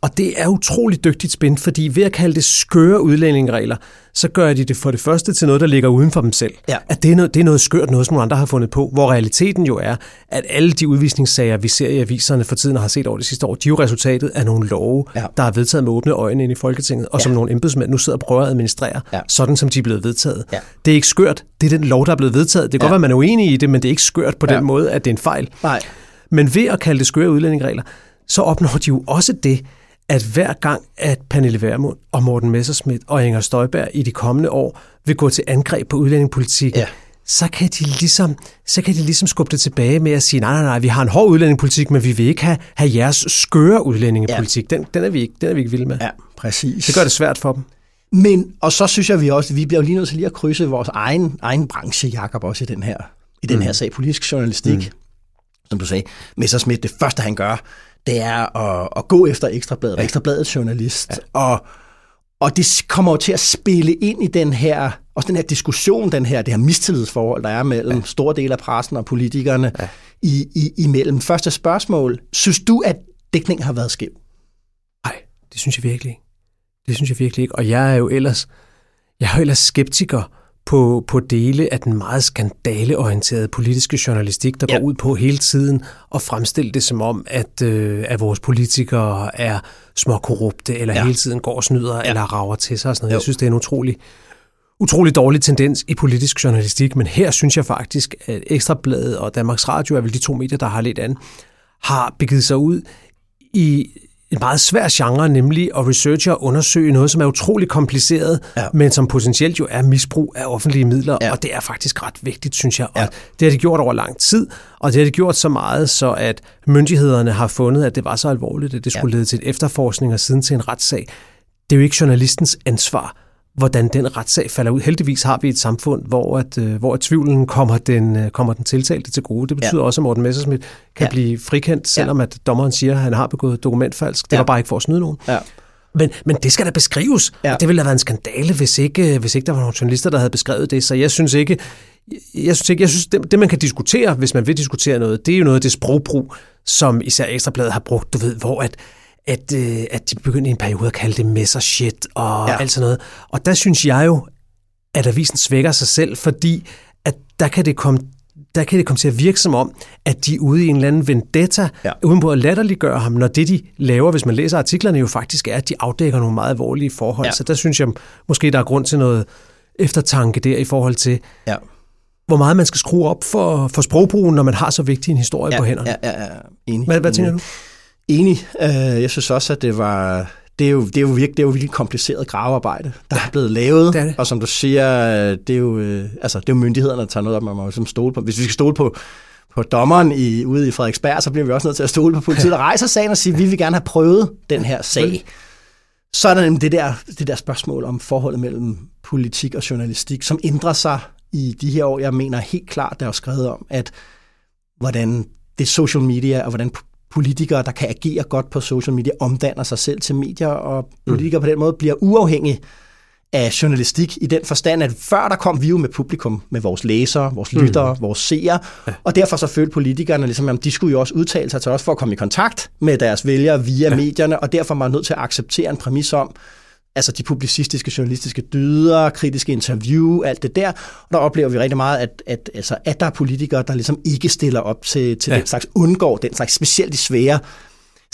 Og det er utroligt dygtigt spændt, fordi ved at kalde det skøre udlændingeregler, så gør de det for det første til noget, der ligger uden for dem selv. Ja. At det er, noget, det er noget skørt, noget som nogle andre har fundet på, hvor realiteten jo er, at alle de udvisningssager, vi ser i aviserne for tiden og har set over det sidste år, de er jo resultatet af nogle love, ja. der er vedtaget med åbne øjne ind i Folketinget, og ja. som nogle embedsmænd nu sidder og prøver at administrere, ja. sådan som de er blevet vedtaget. Ja. Det er ikke skørt, det er den lov, der er blevet vedtaget. Det kan ja. godt være, man er uenig i det, men det er ikke skørt på ja. den måde, at det er en fejl. Nej. Men ved at kalde det skøre udlændingeregler, så opnår de jo også det, at hver gang, at Pernille Vermund og Morten Messerschmidt og Inger Støjberg i de kommende år vil gå til angreb på udlændingepolitik, ja. så, kan de ligesom, så kan de ligesom skubbe det tilbage med at sige, nej, nej, nej, vi har en hård udlændingepolitik, men vi vil ikke have, have jeres skøre udlændingepolitik. Ja. Den, den, er vi ikke, den er vi ikke vilde med. Ja, præcis. Det gør det svært for dem. Men, og så synes jeg, vi også, vi bliver jo lige nødt til lige at krydse vores egen, egen branche, Jakob, også i den her, i den mm. her sag, politisk journalistik. Mm. Som du sagde, Messerschmidt, det første han gør, det er at, at gå efter Ekstrabladet, ja. Ekstrabladets journalist, ja. og, og det kommer jo til at spille ind i den her, også den her diskussion, den her, det her mistillidsforhold, der er mellem ja. store dele af pressen og politikerne ja. i, i, imellem. Første spørgsmål, synes du, at dækningen har været skæv? Nej, det synes jeg virkelig ikke. Det synes jeg virkelig ikke, og jeg er jo ellers, jeg er jo ellers skeptiker på, på dele af den meget skandaleorienterede politiske journalistik, der ja. går ud på hele tiden at fremstille det som om, at, øh, at vores politikere er små korrupte, eller ja. hele tiden går og snyder, ja. eller rager til sig og sådan noget. Jo. Jeg synes, det er en utrolig, utrolig dårlig tendens i politisk journalistik, men her synes jeg faktisk, at Ekstrabladet og Danmarks Radio er vel de to medier, der har lidt an, har begivet sig ud i en meget svær genre, nemlig at researche og undersøge noget, som er utrolig kompliceret, ja. men som potentielt jo er misbrug af offentlige midler, ja. og det er faktisk ret vigtigt, synes jeg. Og ja. det har de gjort over lang tid, og det har de gjort så meget, så at myndighederne har fundet, at det var så alvorligt, at det skulle ja. lede til en efterforskning og siden til en retssag. Det er jo ikke journalistens ansvar hvordan den retssag falder ud. Heldigvis har vi et samfund, hvor, at, øh, hvor at tvivlen kommer den, øh, kommer den tiltalte til gode. Det betyder ja. også, at Morten Messersmith kan ja. blive frikendt, selvom ja. at dommeren siger, at han har begået dokumentfalsk. Det ja. var bare ikke for at snyde nogen. Ja. Men, men det skal da beskrives. Ja. Og det ville have været en skandale, hvis ikke, hvis ikke der var nogle journalister, der havde beskrevet det. Så jeg synes ikke, jeg synes ikke, jeg synes, det, det man kan diskutere, hvis man vil diskutere noget, det er jo noget af det sprogbrug, som især Ekstrabladet har brugt, du ved, hvor at, at, øh, at de begyndte i en periode at kalde det messershit og ja. alt sådan noget. Og der synes jeg jo, at avisen svækker sig selv, fordi at der kan det komme der kan det komme til at virke som om, at de er ude i en eller anden vendetta, ja. Uden på at latterliggøre ham, når det, de laver, hvis man læser artiklerne, jo faktisk er, at de afdækker nogle meget alvorlige forhold. Ja. Så der synes jeg, måske der er grund til noget eftertanke der i forhold til, Ja. hvor meget man skal skrue op for, for sprogbrugen, når man har så vigtig en historie ja, på hænderne. Ja, ja, ja. Enig. Hvad, hvad tænker du? Enig. Øh, jeg synes også, at det var... Det er, jo, det, er jo virkelig, det er jo virkelig kompliceret gravearbejde, der er blevet lavet. det er det. Og som du siger, det er jo, øh, altså, det er jo myndighederne, der tager noget op. Man må ligesom stole på. Hvis vi skal stole på, på dommeren i, ude i Frederiksberg, så bliver vi også nødt til at stole på politiet, der rejser sagen og siger, vi vil gerne have prøvet den her sag. Så er der nemlig det der, det der spørgsmål om forholdet mellem politik og journalistik, som ændrer sig i de her år. Jeg mener helt klart, der er skrevet om, at hvordan det social media, og hvordan politikere, der kan agere godt på social media, omdanner sig selv til medier, og politikere mm. på den måde bliver uafhængige af journalistik i den forstand, at før der kom vi jo med publikum, med vores læsere, vores lyttere, mm. vores seere, og derfor så følte politikerne, ligesom, at de skulle jo også udtale sig til os for at komme i kontakt med deres vælgere via ja. medierne, og derfor var man nødt til at acceptere en præmis om, altså de publicistiske, journalistiske dyder, kritiske interview, alt det der. Og der oplever vi rigtig meget, at, at, altså, at der er politikere, der ligesom ikke stiller op til, til Ja. den slags, undgår den slags, specielt de svære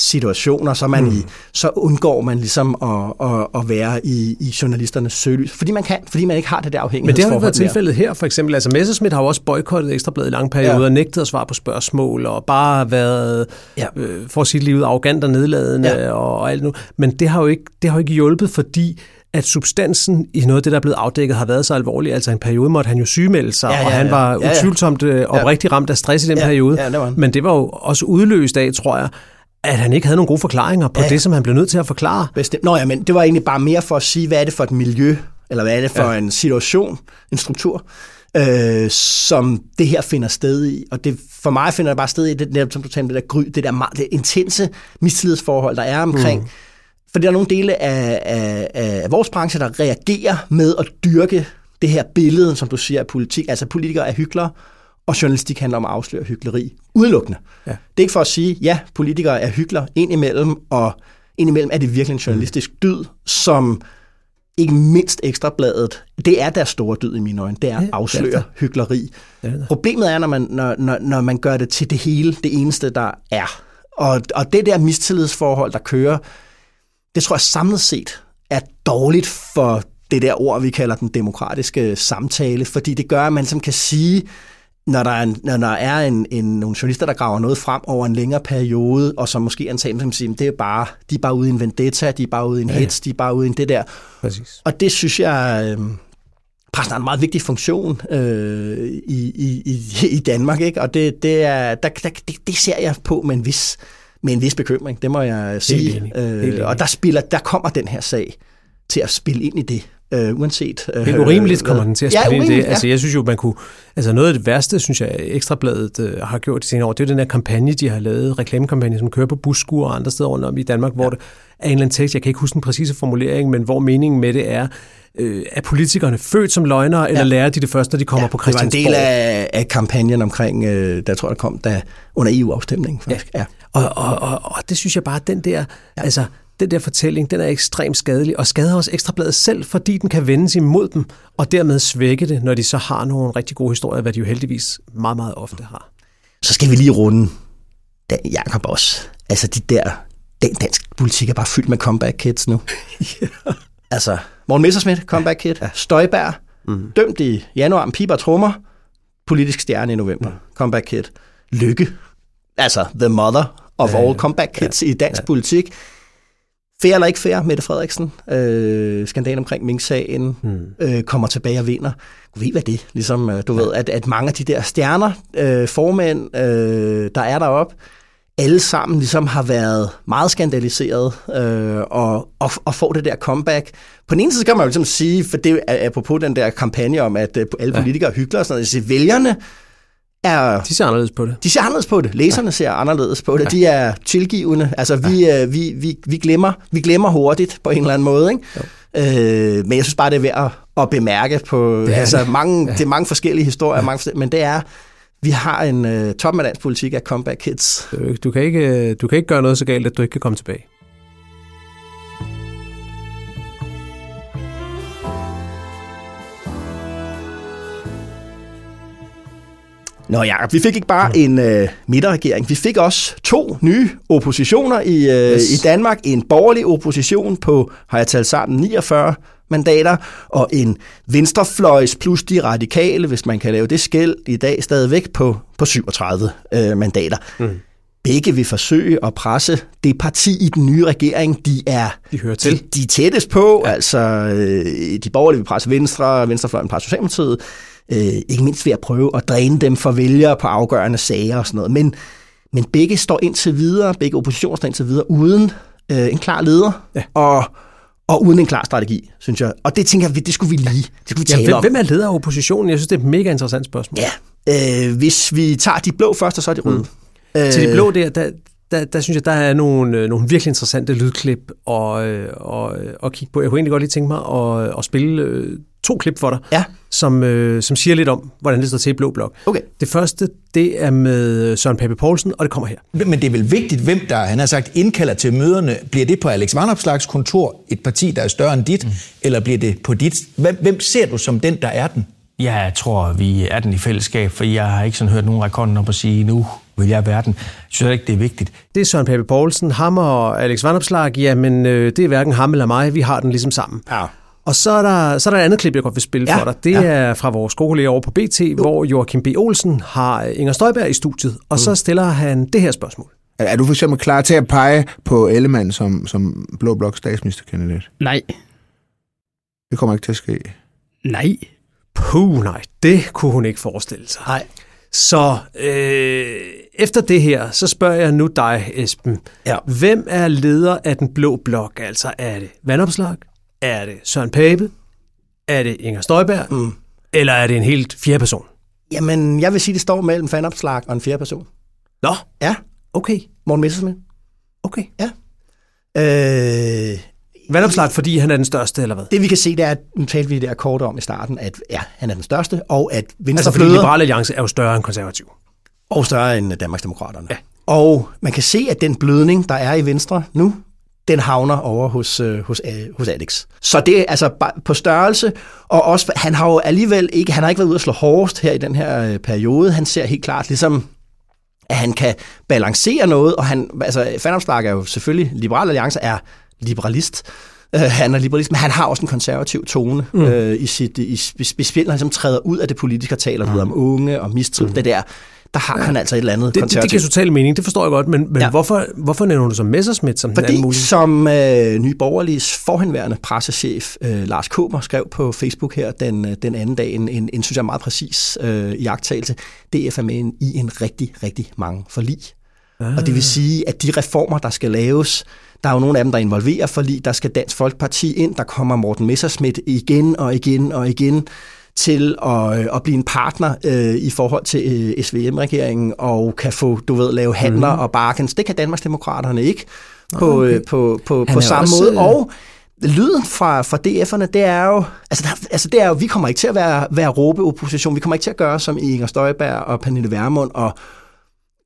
situationer, så, man mm. i, så undgår man ligesom at, at, at være i, i journalisternes søgelys. Fordi man kan, fordi man ikke har det der Men det har jo afhængighedsforhold været tilfældet her, for eksempel. Altså Messerschmidt har jo også boykottet Ekstrabladet i lange perioder, ja. Ja. nægtet at svare på spørgsmål, og bare været, ja. Ja. øh, for sit liv, arrogant og nedladende ja. Ja. og, og alt nu. Men det har jo ikke, det har jo ikke hjulpet, fordi at substansen i noget af det, der er blevet afdækket, har været så alvorlig. Altså en periode måtte han jo sygemelde sig, Ja, ja, og han ja. var Ja, ja. utvivlsomt øh, oprigtigt ramt af stress i den Ja, periode. ja, det. Men det var jo også udløst af, tror jeg, at han ikke havde nogen gode forklaringer på ja, det, som han blev nødt til at forklare. Bestemt. Nå ja, men det var egentlig bare mere for at sige, hvad er det for et miljø, eller hvad er det for ja. en situation, en struktur, øh, som det her finder sted i. Og det, for mig finder det bare sted i det, der, som du talte, det der gry, det der meget, det intense mistillidsforhold, der er omkring. Mm. Fordi der er nogle dele af, af, af vores branche, der reagerer med at dyrke det her billede, som du siger, af politik. Altså politikere er hyklere, og journalistik handler om at afsløre hykleri. Udelukkende. Ja. Det er ikke for at sige, ja, politikere er hykler indimellem, og indimellem er det virkelig en journalistisk dyd, som ikke mindst Ekstrabladet, det er deres store dyd i mine øjne, det er at afsløre. Det er det. Problemet er, når man, når, når, når man gør det til det hele, det eneste, der er. Og, og det der mistillidsforhold, der kører, det tror jeg samlet set er dårligt for det der ord, vi kalder den demokratiske samtale, fordi det gør, at man som kan sige, når der er, en, når der er en, en, nogle journalister, der graver noget frem over en længere periode, og som måske antager, som siger, det er bare, de er bare ude i en vendetta, de er bare ude i en Ja, ja, ja. hets, de er bare ude i en det der. Præcis. Og det synes jeg, øh, pressen har en meget vigtig funktion øh, i, i, i, i Danmark, ikke? og det, det, er, der, der, det, det ser jeg på med en vis, med en vis bekymring, det må jeg sige. enig. Helt Øh, enig. og der, spiller, der kommer den her sag til at spille ind i det, øh, uanset... Øh, Helt urimeligt kommer den til at ja, spille i det. urimeligt, Altså, jeg synes jo, man kunne... Altså, noget af det værste, synes jeg, Ekstrabladet øh, har gjort i senere år, det er den her kampagne, de har lavet, reklamekampagne, som kører på busskuer og andre steder rundt om i Danmark, hvor det er en eller anden tekst, jeg kan ikke huske den præcise formulering, men hvor meningen med det er, øh, er politikerne født som løgnere, eller Ja. lærer de det først, når de kommer Ja, på det var en Christiansborg? del af, af kampagnen omkring, øh, der tror jeg, der kom da, under EU-afstemningen. Faktisk. Ja. Ja. Og, og, og, og det synes jeg bare, den der, ja. altså, den der fortælling, den er ekstremt skadelig, og skader også Ekstrabladet selv, fordi den kan vendes imod dem, og dermed svække det, når de så har nogle rigtig gode historier, hvad de jo heldigvis meget, meget ofte har. Så skal vi lige runde Dan Jacob også. Altså de der, den dansk politik er bare fyldt med comeback kids nu. Altså, Morten Messerschmidt, comeback kid. Ja. Støjberg, mm. dømt i januar med piber trommer. Politisk stjerne i november, mm. comeback kid. Lykke, altså the mother of Ja, all comeback kids ja. i dansk ja. politik. Fair eller ikke fair, Mette Frederiksen, øh, skandalen omkring Mink-sagen, Hmm. øh, kommer tilbage og vinder. Du ved, hvad det? Ligesom, øh, du ja. ved, at, at mange af de der stjerner, øh, formænd, øh, der er deroppe, alle sammen ligesom har været meget skandaliseret øh, og, og, og får det der comeback. På den ene side kan man jo ligesom sige, for det er apropos den der kampagne om, at øh, alle politikere er hyggelige og sådan noget, så vælgerne er De ser anderledes på det. de ser anderledes på det. Læserne ser anderledes på det. De er tilgivende. Altså, vi, øh, vi, vi, vi, glemmer, vi glemmer hurtigt på en eller anden måde. Ikke? Øh, men jeg synes bare, det er værd at, at bemærke på Det er altså, det. mange, Ja. det er mange forskellige historier, mange forskellige, men det er, vi har en øh, toppen af dansk politik af comeback kids. Du, du, kan ikke, du kan ikke gøre noget så galt, at du ikke kan komme tilbage. Nå ja, vi fik ikke bare en øh, midterregering, vi fik også to nye oppositioner i, øh, yes. i Danmark. En borgerlig opposition på, har jeg talt sammen, 49 mandater, og en venstrefløjs plus de radikale, hvis man kan lave det skæld i dag stadigvæk på, på 37 øh, mandater. Mm. Begge vil forsøge at presse det parti i den nye regering, de er, de hører til. De, de er tættest på, ja. altså øh, de borgerlige vil presse Venstre, Venstrefløjen presser Socialdemokratiet, øh, ikke mindst ved at prøve at dræne dem for vælgere på afgørende sager og sådan noget. Men, men begge står indtil videre, begge oppositioner står indtil videre, uden øh, en klar leder, ja. og og uden en klar strategi, synes jeg. Og det tænker jeg, det skulle vi lige det skulle vi tale ja, hvem, om. Hvem er leder af oppositionen? Jeg synes, det er et mega interessant spørgsmål. Ja, øh, hvis vi tager de blå først, og så er de røde. Mm. Øh, Til de blå der, der, der, der synes jeg, der er nogle, øh, nogle virkelig interessante lydklip og, øh, og, og kigge på. Jeg kunne egentlig godt lige tænke mig at, at spille øh, to klip for dig, ja. som, øh, som siger lidt om, hvordan det står til i Blå Blok. Okay. Det første, det er med Søren Pape Poulsen, og det kommer her. Men det er vel vigtigt, hvem der, han har sagt, indkalder til møderne. Bliver det på Alex Vanopslags kontor, et parti, der er større end dit, mm. eller bliver det på dit? Hvem, hvem ser du som den, der er den? Ja, jeg tror, vi er den i fællesskab, for jeg har ikke sådan hørt nogen række op og sige, nu vil jeg være den. Jeg synes ikke, det er vigtigt. Det er Søren Pape Poulsen, ham og Alex Vanopslag, ja, men øh, det er hverken ham eller mig, vi har den ligesom sammen. Ja. Og så er, der, så er der et andet klip, jeg godt vil spille ja, for dig. Det ja. er fra vores gode over på BT, uh. hvor Joachim B. Olsen har Inger Støjberg i studiet, og mm. så stiller han det her spørgsmål. Er du for eksempel klar til at pege på Ellemann som, som Blå Blok statsministerkandidat? Nej. Det kommer ikke til at ske. Nej. Puh, nej. Det kunne hun ikke forestille sig. Nej. Så øh, efter det her, så spørger jeg nu dig, Esben. Ja. Hvem er leder af den blå blok? Altså, er det Vandopslag? Er det Søren Pape? Er det Inger Støjberg? Mm. Eller er det en helt fjerde person? Jamen, jeg vil sige, det står mellem Vandopslag og en fjerde person. Nå, Ja, okay. Morten Messersmith. okay. Ja. Øh, Vandopslag, fordi han er den største, eller hvad? det vi kan se, det er, at nu talte vi der kort om i starten, at ja, han er den største, og at Venstre Altså, fordi bløder, Liberal Alliance er jo større end konservativ. og større end Danmarksdemokraterne. Ja. Og man kan se, at den blødning, der er i Venstre nu, den havner over hos, øh, hos, øh, hos Alex. Så det er altså på størrelse, og også, han har jo alligevel ikke, han har ikke været ude at slå hårdest her i den her øh, periode. Han ser helt klart ligesom, at han kan balancere noget, og han, altså, Fandomslag er jo selvfølgelig, Liberal Alliance er liberalist, han er liberalist, men han har også en konservativ tone mm. uh, i sit, i, specielt når han ligesom træder ud af det politiske og taler mm. om unge og mistrivsel, mm. det der, der har ja. han altså et eller andet Det, det, det giver totalt mening, det forstår jeg godt, men, men Ja. hvorfor, hvorfor nævner du så Messerschmidt som den anden Fordi mulighed? som øh, Nye Borgerliges forhenværende pressechef øh, Lars Kummer skrev på Facebook her den, øh, den anden dag, en, en, en synes jeg meget præcis øh, iagttagelse, DF er med en- i en rigtig, rigtig mange forlig. Ah. Og det vil sige, at de reformer, der skal laves, der er jo nogle af dem, der involverer forlig, der skal Dansk Folkeparti ind, der kommer Morten Messerschmidt igen og igen og igen til at, øh, at blive en partner øh, i forhold til øh, SVM-regeringen og kan få, du ved, lave handler mm. og bargains. Det kan Danmarksdemokraterne ikke på, Okay. okay. på, på, på samme også, måde. øh, Og lyden fra, fra DF'erne, det er jo, altså, der, altså det er jo, vi kommer ikke til at være, være råbeopposition. Vi kommer ikke til at gøre som Inger Støjberg og Pernille Vermund og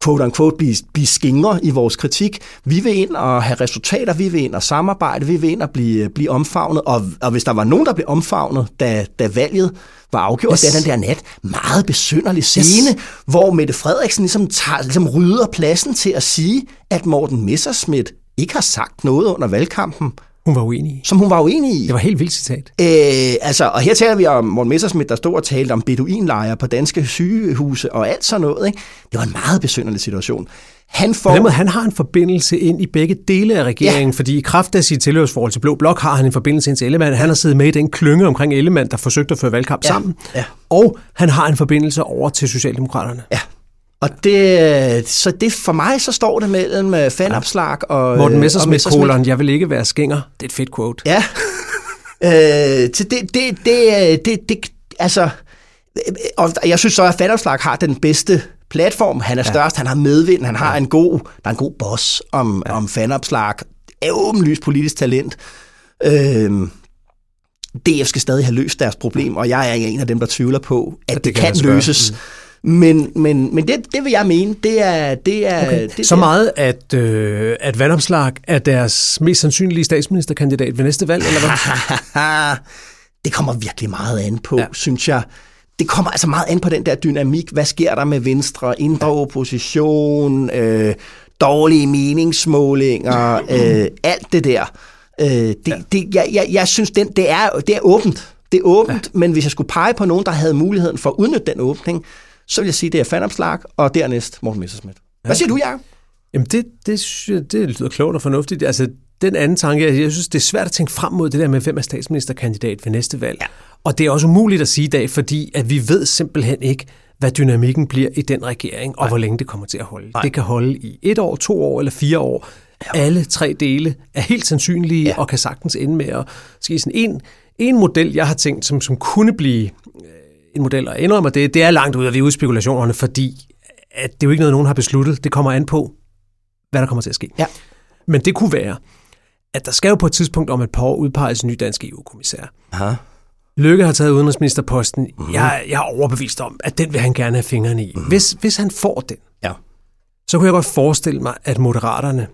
quote unquote, blive, blive skingre i vores kritik. Vi vil ind og have resultater, vi vil ind og samarbejde, vi vil ind og blive, blive omfavnet, og, og hvis der var nogen, der blev omfavnet, da, da valget var afgjort, yes. Det er den der nat, meget besynderlig scene, yes. hvor Mette Frederiksen ligesom, tager, ligesom rydder pladsen til at sige, at Morten Messerschmidt ikke har sagt noget under valgkampen, Hun var uenig i. som hun var uenig i. Det var helt vildt citat. Øh, altså, og her taler vi om Morten Messersmith, der stod og talte om beduinlejre på danske sygehuse og alt sådan noget. Ikke? Det var en meget besynderlig situation. Han får... Måde, han har en forbindelse ind i begge dele af regeringen, ja. fordi i kraft af sit tilhørsforhold til Blå Blok har han en forbindelse ind til Ellemann. Han har siddet med i den klynge omkring Ellemann, der forsøgte at føre valgkamp Ja, sammen. ja. Og han har en forbindelse over til Socialdemokraterne. Ja. Og det, så det for mig, så står det mellem øh, fanopslag og Morten øh, Messerschmidt, og kolon, jeg vil ikke være skænger. Det er et fedt quote. Ja. øh, så det, det, det, det, det, altså, øh, og jeg synes så, at Fanopslag har den bedste platform. Han er ja. størst, han har medvind, han har en god, der er en god boss om, ja. om Fanopslag. Er åbenlyst politisk talent. Øh, DF skal stadig have løst deres problem, og jeg er en af dem, der tvivler på, at det, det kan kan sig gøre. Men, men, men det, det vil jeg mene, det er... Det er Okay. det, Så meget, at, øh, at Vandopslag er deres mest sandsynlige statsministerkandidat ved næste valg, eller hvad? det kommer virkelig meget an på. Ja. synes jeg. det kommer altså meget an på den der dynamik. Hvad sker der med Venstre? Indre opposition, øh, dårlige meningsmålinger, øh, alt det der. Øh, det, ja. det, jeg, jeg, jeg synes, den, det, er, det er åbent. Det er åbent, ja. men hvis jeg skulle pege på nogen, der havde muligheden for at udnytte den åbning, så vil jeg sige, det er Fanopslag, og dernæst Morten Messersmith. Hvad siger du, Jacob? Jamen, det, det, jeg, det lyder klogt og fornuftigt. Altså, den anden tanke, jeg, jeg synes, det er svært at tænke frem mod det der med, hvem er statsministerkandidat ved næste valg. Ja. Og det er også umuligt at sige i dag, fordi at vi ved simpelthen ikke, hvad dynamikken bliver i den regering, og Nej. hvor længe det kommer til at holde. Nej. Det kan holde i et år, to år eller fire år. Ja. Alle tre dele er helt sandsynlige ja. og kan sagtens ende med at ske sådan en, en model, jeg har tænkt, som, som kunne blive en model, og indrømmer det, det er langt ud af vi spekulationerne, fordi at det er jo ikke noget, nogen har besluttet. Det kommer an på, hvad der kommer til at ske. Ja. Men det kunne være, at der skal jo på et tidspunkt om et par år udpeges en ny dansk EU-kommissær. Aha. Lykke har taget udenrigsministerposten. Mm. Jeg, jeg er overbevist om, at den vil han gerne have fingrene i. Mm. Hvis, hvis han får den, ja. så kunne jeg godt forestille mig, at moderaterne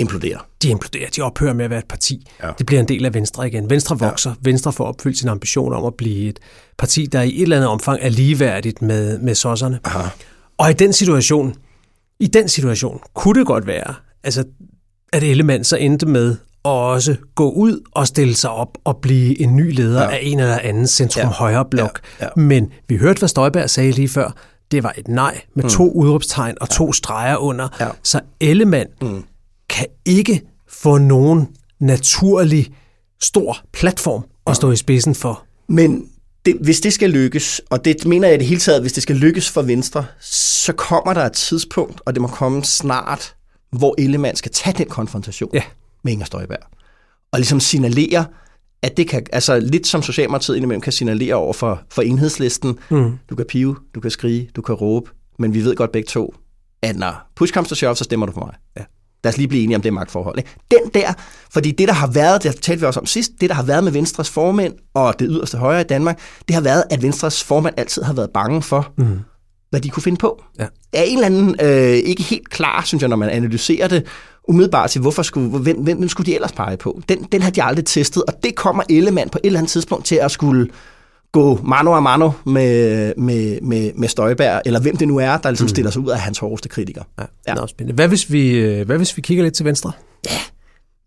imploderer. De imploderer. De ophører med at være et parti. Ja. Det bliver en del af Venstre igen. Venstre vokser. Ja. Venstre får opfyldt sin ambition om at blive et parti, der i et eller andet omfang er ligeværdigt med, med sosserne. Aha. Og i den situation, i den situation, kunne det godt være, altså, at Ellemann så endte med at også gå ud og stille sig op og blive en ny leder ja. af en eller anden centrum-højre blok. Ja. Ja. Men vi hørte, hvad Støjberg sagde lige før. Det var et nej med mm. to udråbstegn og ja. to streger under. Ja. Så Ellemann mm. Kan ikke få nogen naturlig stor platform at stå i spidsen for. Men det, hvis det skal lykkes, og det mener jeg i det hele taget, hvis det skal lykkes for Venstre, så kommer der et tidspunkt, og det må komme snart, hvor Ellemann skal tage den konfrontation ja. med Inger Støjberg. Og ligesom signalere, at det kan, altså lidt som Socialdemokratiet indimellem kan signalere over for, for enhedslisten, mm. du kan pive, du kan skrige, du kan råbe, men vi ved godt begge to, at når push comes to shove, så stemmer du på mig. Ja. Lad os lige blive enige om det magtforhold. Ikke? Den der, fordi det, der har været, det talte vi også om sidst, det, der har været med Venstres formænd og det yderste højre i Danmark, det har været, at Venstres formand altid har været bange for, mm. hvad de kunne finde på. Ja. Er en eller anden øh, ikke helt klar, synes jeg, når man analyserer det, umiddelbart til, hvorfor skulle, hvem, hvem skulle de ellers pege på? Den, den har de aldrig testet, og det kommer Ellemann på et eller andet tidspunkt til at skulle gå mano a mano med, med, med, med Støjberg, eller hvem det nu er, der ligesom mm. stiller sig ud af hans hårdeste kritiker. Ja, ja. Nå, spændende. Hvad hvis, vi, øh, hvad hvis vi kigger lidt til venstre? Ja,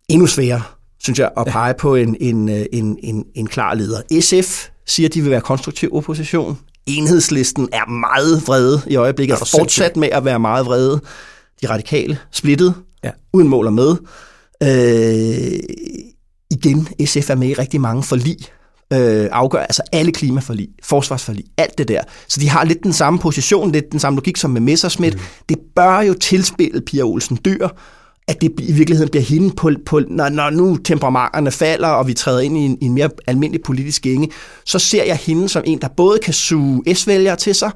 endnu sværere, synes jeg, at pege ja. på en, en, øh, en, en, en klar leder. SF siger, at de vil være konstruktiv opposition. Enhedslisten er meget vrede i øjeblikket, og fortsat med at være meget vrede. De radikale splittet, ja. uden mål og med. Øh, igen, SF er med i rigtig mange forlig øh, afgør, altså alle klimaforlig, forsvarsforlig, alt det der. Så de har lidt den samme position, lidt den samme logik som med Messerschmidt. Mm. Det bør jo tilspille Pia Olsen Dyr, at det i virkeligheden bliver hende, på, på, når, når nu temperamenterne falder, og vi træder ind i en, i en mere almindelig politisk gænge, så ser jeg hende som en, der både kan suge S-vælgere til sig,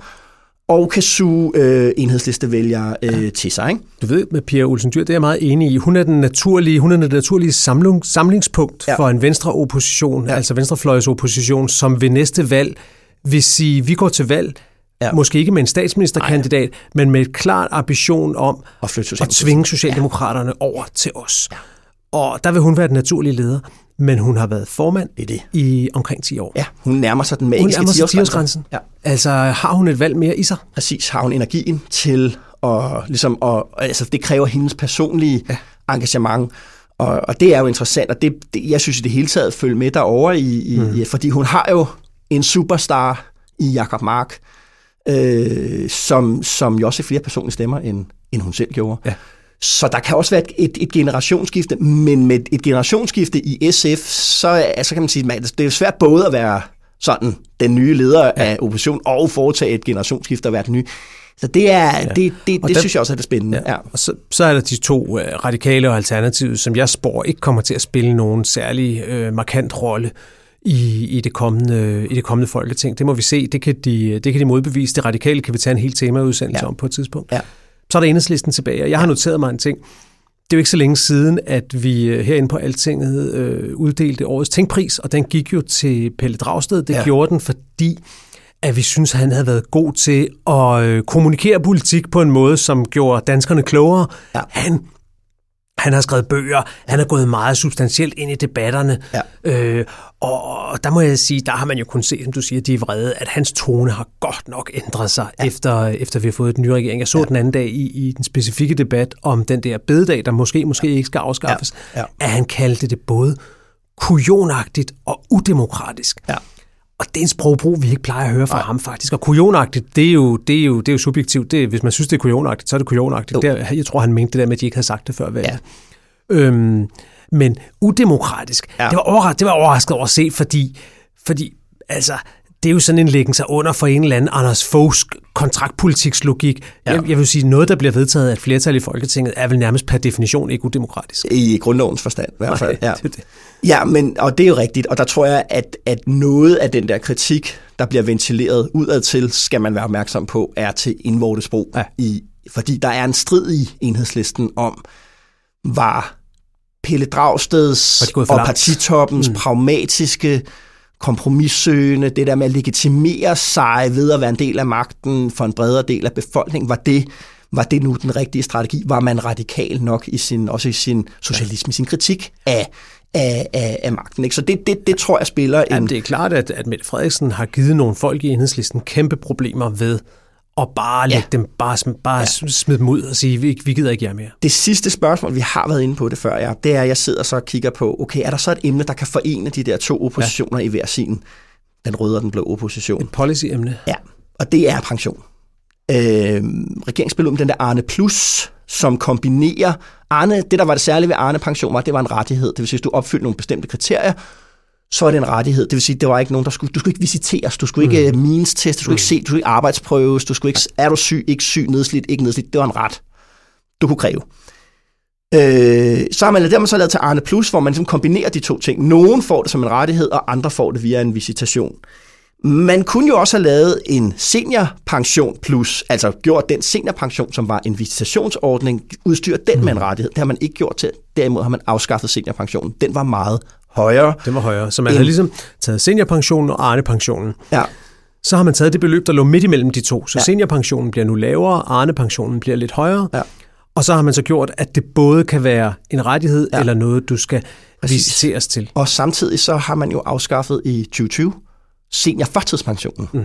og kan suge øh, enhedslistevælgere øh, ja. til sig. Ikke? Du ved med Pia Olsen Dyr, det er jeg meget enig i. Hun er den naturlige, hun er den naturlige samling, samlingspunkt ja. for en venstre opposition, ja. altså venstrefløjs opposition, som ved næste valg vil sige, vi går til valg, Ja. Måske ikke med en statsministerkandidat, Ej. men med et klart ambition om at, at tvinge Socialdemokraterne ja. over til os. Ja. Og der vil hun være den naturlige leder men hun har været formand det det. i omkring 10 år. Ja, hun nærmer sig den magiske 10-årsgrænsen. Ja. Altså, har hun et valg mere i sig? Præcis, har hun energien til at, ligesom, at, altså, det kræver hendes personlige ja. engagement, og, og det er jo interessant, og det, det, jeg synes i det hele taget følge med derover i, i, mm. fordi hun har jo en superstar i Jakob Mark, øh, som, som jo også er flere personlige stemmer, end, end hun selv gjorde. Ja. Så der kan også være et, et, generationsskifte, men med et generationsskifte i SF, så altså kan man sige, at det er svært både at være sådan den nye leder ja. af opposition og foretage et generationsskifte og være den nye. Så det, er, ja. det, det, det, det synes jeg også er det spændende. Ja. Ja. Og så, så er der de to uh, radikale og alternative, som jeg spår ikke kommer til at spille nogen særlig uh, markant rolle i, i, det kommende, i det kommende folketing. Det må vi se. Det kan de, det kan de modbevise. Det radikale kan vi tage en hel temaudsendelse ja. om på et tidspunkt. Ja. Så er der enhedslisten tilbage, jeg har noteret mig en ting. Det er jo ikke så længe siden, at vi øh, herinde på Altinget øh, uddelte årets tænkpris, og den gik jo til Pelle Dragsted. Det ja. gjorde den, fordi at vi synes, at han havde været god til at øh, kommunikere politik på en måde, som gjorde danskerne klogere. Ja. Han Han har skrevet bøger, han er gået meget substantielt ind i debatterne. Ja. Øh, og, og der må jeg sige, der har man jo kun set, som du siger, de er vrede, at hans tone har godt nok ændret sig, ja. efter, efter vi har fået den nye regering. Jeg så ja. den anden dag i, i den specifikke debat om den der bededag, der måske, måske ikke skal afskaffes, Ja. Ja. at han kaldte det både kujonagtigt og udemokratisk. Ja. Og det er en sprogbrug, vi ikke plejer at høre fra ham faktisk. Og kujonagtigt, det er jo, det er jo, det er jo subjektivt. Det hvis man synes, det er kujonagtigt, så er det kujonagtigt. Jo. Det er, jeg tror, han mente det der med, at de ikke havde sagt det før valget. Ja. Øhm, men udemokratisk, ja. Det, var overrasket, det var overrasket over at se, fordi, fordi altså, det er jo sådan en læggen sig under for en eller anden Anders Foghs kontraktpolitikslogik. Ja. Jeg, jeg vil sige, noget, der bliver vedtaget af et flertal i Folketinget, er vel nærmest per definition ikke udemokratisk. I grundlovens forstand i hvert fald. Nej, Ja. det det. ja, men, og det er jo rigtigt, og der tror jeg, at, at noget af den der kritik, der bliver ventileret udad til, skal man være opmærksom på, er til indvortes brug. Ja. I, fordi der er en strid i enhedslisten om, var Pelle Dragsteds og partitoppens mm. pragmatiske kompromissøgende, det der med at legitimere sig ved at være en del af magten for en bredere del af befolkningen, var det, var det nu den rigtige strategi? Var man radikal nok i sin, også i sin socialisme, i sin kritik af, af, af, af magten? Ikke? Så det, det, det tror jeg spiller en... Jamen, det er klart, at, at Mette Frederiksen har givet nogle folk i enhedslisten kæmpe problemer ved at bare lægge Ja. dem, bare, sm- bare ja. smide dem ud og sige, vi, vi gider ikke jer mere. Det sidste spørgsmål, vi har været inde på det før, ja, det er, at jeg sidder så og kigger på, okay, er der så et emne, der kan forene de der to oppositioner ja. i hver sin, den røde og den blå opposition? Policy-emne. Ja, og det er pension. Øh, om den der Arne Plus, som kombinerer Arne, det der var det særlige ved Arne pension var, at det var en rettighed. Det vil sige, hvis du opfyldte nogle bestemte kriterier, så er det en rettighed. Det vil sige, det var ikke nogen, der skulle, du skulle ikke visiteres, du skulle ikke mm. means test, du skulle ikke se, du skulle ikke arbejdsprøves, du skulle ikke, er du syg, ikke syg, nedslidt, ikke nedslidt. Det var en ret, du kunne kræve. Øh, så har man, det har man så lavet til Arne Plus, hvor man ligesom kombinerer de to ting. Nogen får det som en rettighed, og andre får det via en visitation. Man kunne jo også have lavet en seniorpension plus, altså gjort den seniorpension, som var en visitationsordning, udstyret den med en rettighed. Det har man ikke gjort til. Derimod har man afskaffet seniorpensionen. Den var meget højere. Den var højere. Så man En- havde ligesom taget seniorpensionen og Arne-pensionen. Ja, Så har man taget det beløb, der lå midt imellem de to. Så Ja. seniorpensionen bliver nu lavere, Arne-pensionen bliver lidt højere. Ja. Og så har man så gjort, at det både kan være en rettighed ja. eller noget, du skal Præcis. visiteres til. og samtidig så har man jo afskaffet i 2020 seniorførtidspensionen. Mm.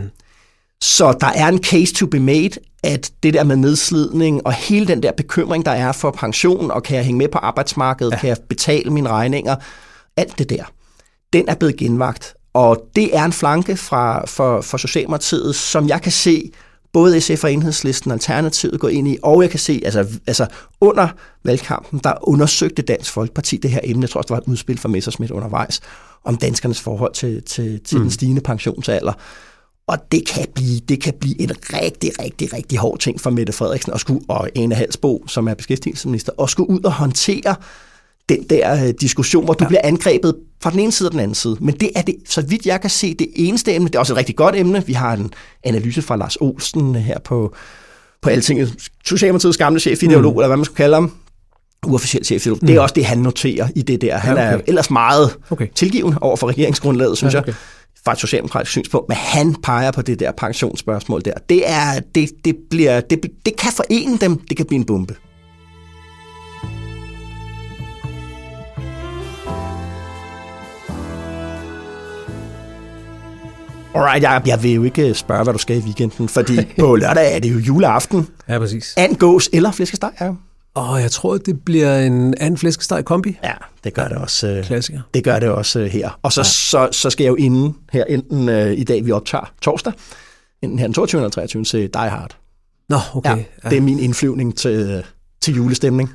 Så der er en case to be made, at det der med nedslidning og hele den der bekymring, der er for pension, og kan jeg hænge med på arbejdsmarkedet, ja. kan jeg betale mine regninger, alt det der, den er blevet genvagt. Og det er en flanke fra, for, for Socialdemokratiet, som jeg kan se både SF og Enhedslisten og Alternativet gå ind i, og jeg kan se, altså, altså under valgkampen, der undersøgte Dansk Folkeparti det her emne, jeg tror også, der var et udspil fra Messerschmidt undervejs, om danskernes forhold til, til, til mm. den stigende pensionsalder. Og det kan, blive, det kan blive en rigtig, rigtig, rigtig hård ting for Mette Frederiksen og, skulle, og Ane Halsbo, som er beskæftigelsesminister, og skulle ud og håndtere den der øh, diskussion, hvor du ja. bliver angrebet fra den ene side og den anden side. Men det er det, så vidt jeg kan se, det eneste emne. Det er også et rigtig godt emne. Vi har en analyse fra Lars Olsen her på, på Altinget. Socialdemokratiets gamle chefideolog, mm. eller hvad man skulle kalde ham. Uofficiel chefideolog. Mm. Det er også det, han noterer i det der. Han Ja, er okay. ellers meget Okay. tilgivende over for regeringsgrundlaget, synes Ja, jeg okay. fra et socialdemokratisk synspunkt, men han peger på det der pensionsspørgsmål der. Det, er, det, det, bliver, det, det kan forene dem, det kan blive en bombe. Alright, jeg, jeg vil jo ikke spørge, hvad du skal i weekenden, fordi på lørdag er det jo juleaften. Ja, præcis. Angås eller flæskesteg, ja. Og jeg tror, det bliver en anden flæskesteg kombi. Ja, det gør det også. øh, Klassiker. Det gør det også øh, her. Og så, ja. så, så skal jeg jo inden her, enten øh, i dag, vi optager torsdag, enten her den 22. eller 23. til Die Hard. Nå, okay. Ja, Ja, det er min indflyvning til, øh, til julestemning.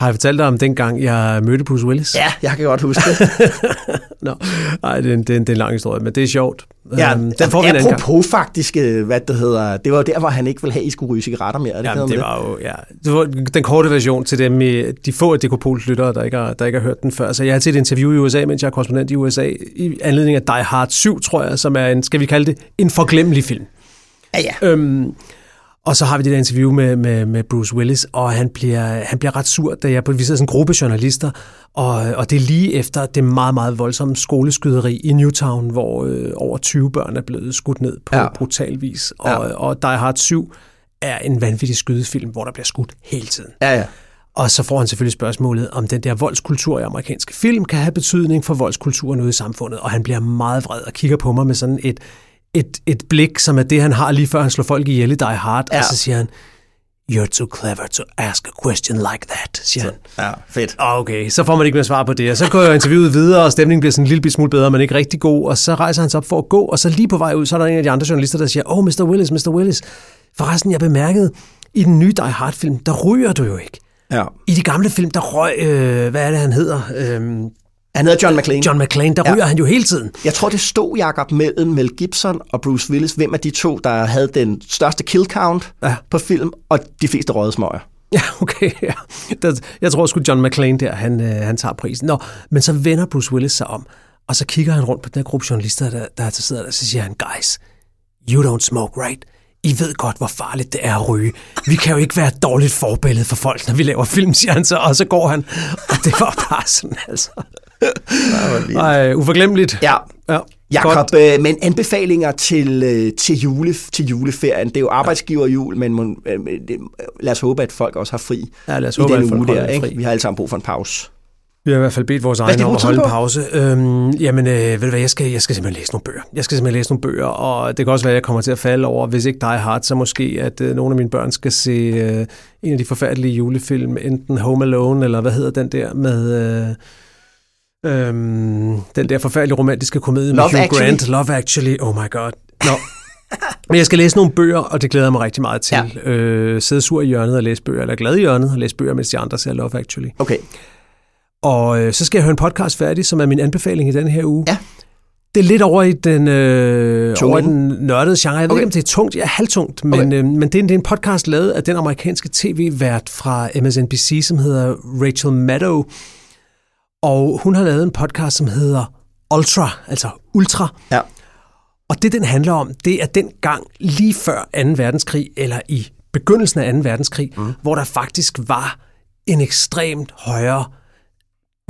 Har jeg fortalt dig om dengang, jeg mødte Bruce Willis? Ja, jeg kan godt huske det. Nå, nej, det er, en, det, er en, det er en lang historie, men det er sjovt. ja, Øhm, den får vi en apropos faktisk, øh, hvad det hedder, det var jo der, hvor han ikke ville have, at I skulle ryge cigaretter mere. Er det Jamen, det med var jo, ja. Det var den korte version til dem, i- de få af Dekopols lyttere, der ikke, har, der ikke har hørt den før. Så jeg har til et interview i USA, mens jeg er korrespondent i USA, i anledning af Die Hard 7, tror jeg, som er en, skal vi kalde det, en forglemmelig film. Ja, ja. Øhm, og så har vi det der interview med, med, med Bruce Willis, og han bliver, han bliver ret sur, da jeg, vi sidder sådan en gruppe journalister, og, og det er lige efter det meget, meget voldsomme skoleskyderi i Newtown, hvor øh, over 20 børn er blevet skudt ned på Ja. ja. brutal vis. Og, Ja. og Die Hard 7 er en vanvittig skydefilm, hvor der bliver skudt hele tiden. ja, ja. Og så får han selvfølgelig spørgsmålet, om den der voldskultur i amerikanske film kan have betydning for voldskulturen ude i samfundet. Og han bliver meget vred og kigger på mig med sådan et, et, et blik, som er det, han har lige før han slår folk ihjel i Die Hard. Ja. Og så siger han, You're too clever to ask a question like that, siger han. Ja, fedt. Okay, så får man ikke mere svar på det. Og så går interviewet videre, og stemningen bliver sådan en lille smule bedre, men ikke rigtig god. Og så rejser han sig op for at gå, og så lige på vej ud, så er der en af de andre journalister, der siger, Oh, Mr. Willis, Mr. Willis. Forresten, jeg bemærkede, i den nye Die Hard-film, der ryger du jo ikke. Ja. I de gamle film, der røg, øh, hvad er det, han hedder? Øhm, Han hedder John McClane. John McClane, der Ja. ryger han jo hele tiden. Jeg tror, det stod, Jacob, mellem Mel Gibson og Bruce Willis, hvem af de to, der havde den største kill count Ja. på film, og de fleste røde smøger. Ja, okay. Ja. Jeg tror sgu John McClane der, han, øh, han tager prisen. Nå, men så vender Bruce Willis sig om, og så kigger han rundt på den her gruppe journalister, der, der, der sidder der, og så siger han, guys, you don't smoke, right? I ved godt, hvor farligt det er at ryge. Vi kan jo ikke være et dårligt forbillede for folk, når vi laver film, siger han så, og så går han. Og det var bare sådan, altså. Ej, uforglemmeligt. Ja, ja. Jakob, øh, men anbefalinger til, øh, til, jule, til juleferien. Det er jo arbejdsgiverjul, men må, øh, det, lad os håbe, at folk også har fri Ja, lad os i håbe, den at folk uge der. Ikke? fri. Vi har alle sammen brug for en pause. Vi har i hvert fald bedt vores egne om at holde en pause. Øhm, jamen, øh, ved du hvad, jeg skal, jeg skal simpelthen læse nogle bøger. Jeg skal simpelthen læse nogle bøger, og det kan også være, at jeg kommer til at falde over, hvis ikke Die Hard, så måske, at øh, nogle af mine børn skal se øh, en af de forfærdelige julefilm, enten Home Alone, eller hvad hedder den der med... Øh, Øhm, den der forfærdelige romantiske komedie Love med Hugh Actually? Grant, Love Actually, oh my god. Nå. Men jeg skal læse nogle bøger, og det glæder jeg mig rigtig meget til. Ja. Øh, sidde sur i hjørnet og læse bøger, eller glad i hjørnet og læse bøger, mens de andre ser Love Actually. Okay. Og øh, så skal jeg høre en podcast færdig, som er min anbefaling i den her uge. Ja. Det er lidt over i den, øh, Tunge. over i den nørdede genre. Jeg ved Okay. ikke, om det er tungt. Ja, halvtungt. Men, Okay. øh, men det, er, en- det er en podcast lavet af den amerikanske tv-vært fra MSNBC, som hedder Rachel Maddow. Og hun har lavet en podcast, som hedder Ultra, altså Ultra. Ja. Og det, den handler om, det er den gang lige før 2. verdenskrig, eller i begyndelsen af 2. verdenskrig, mm. hvor der faktisk var en ekstremt højere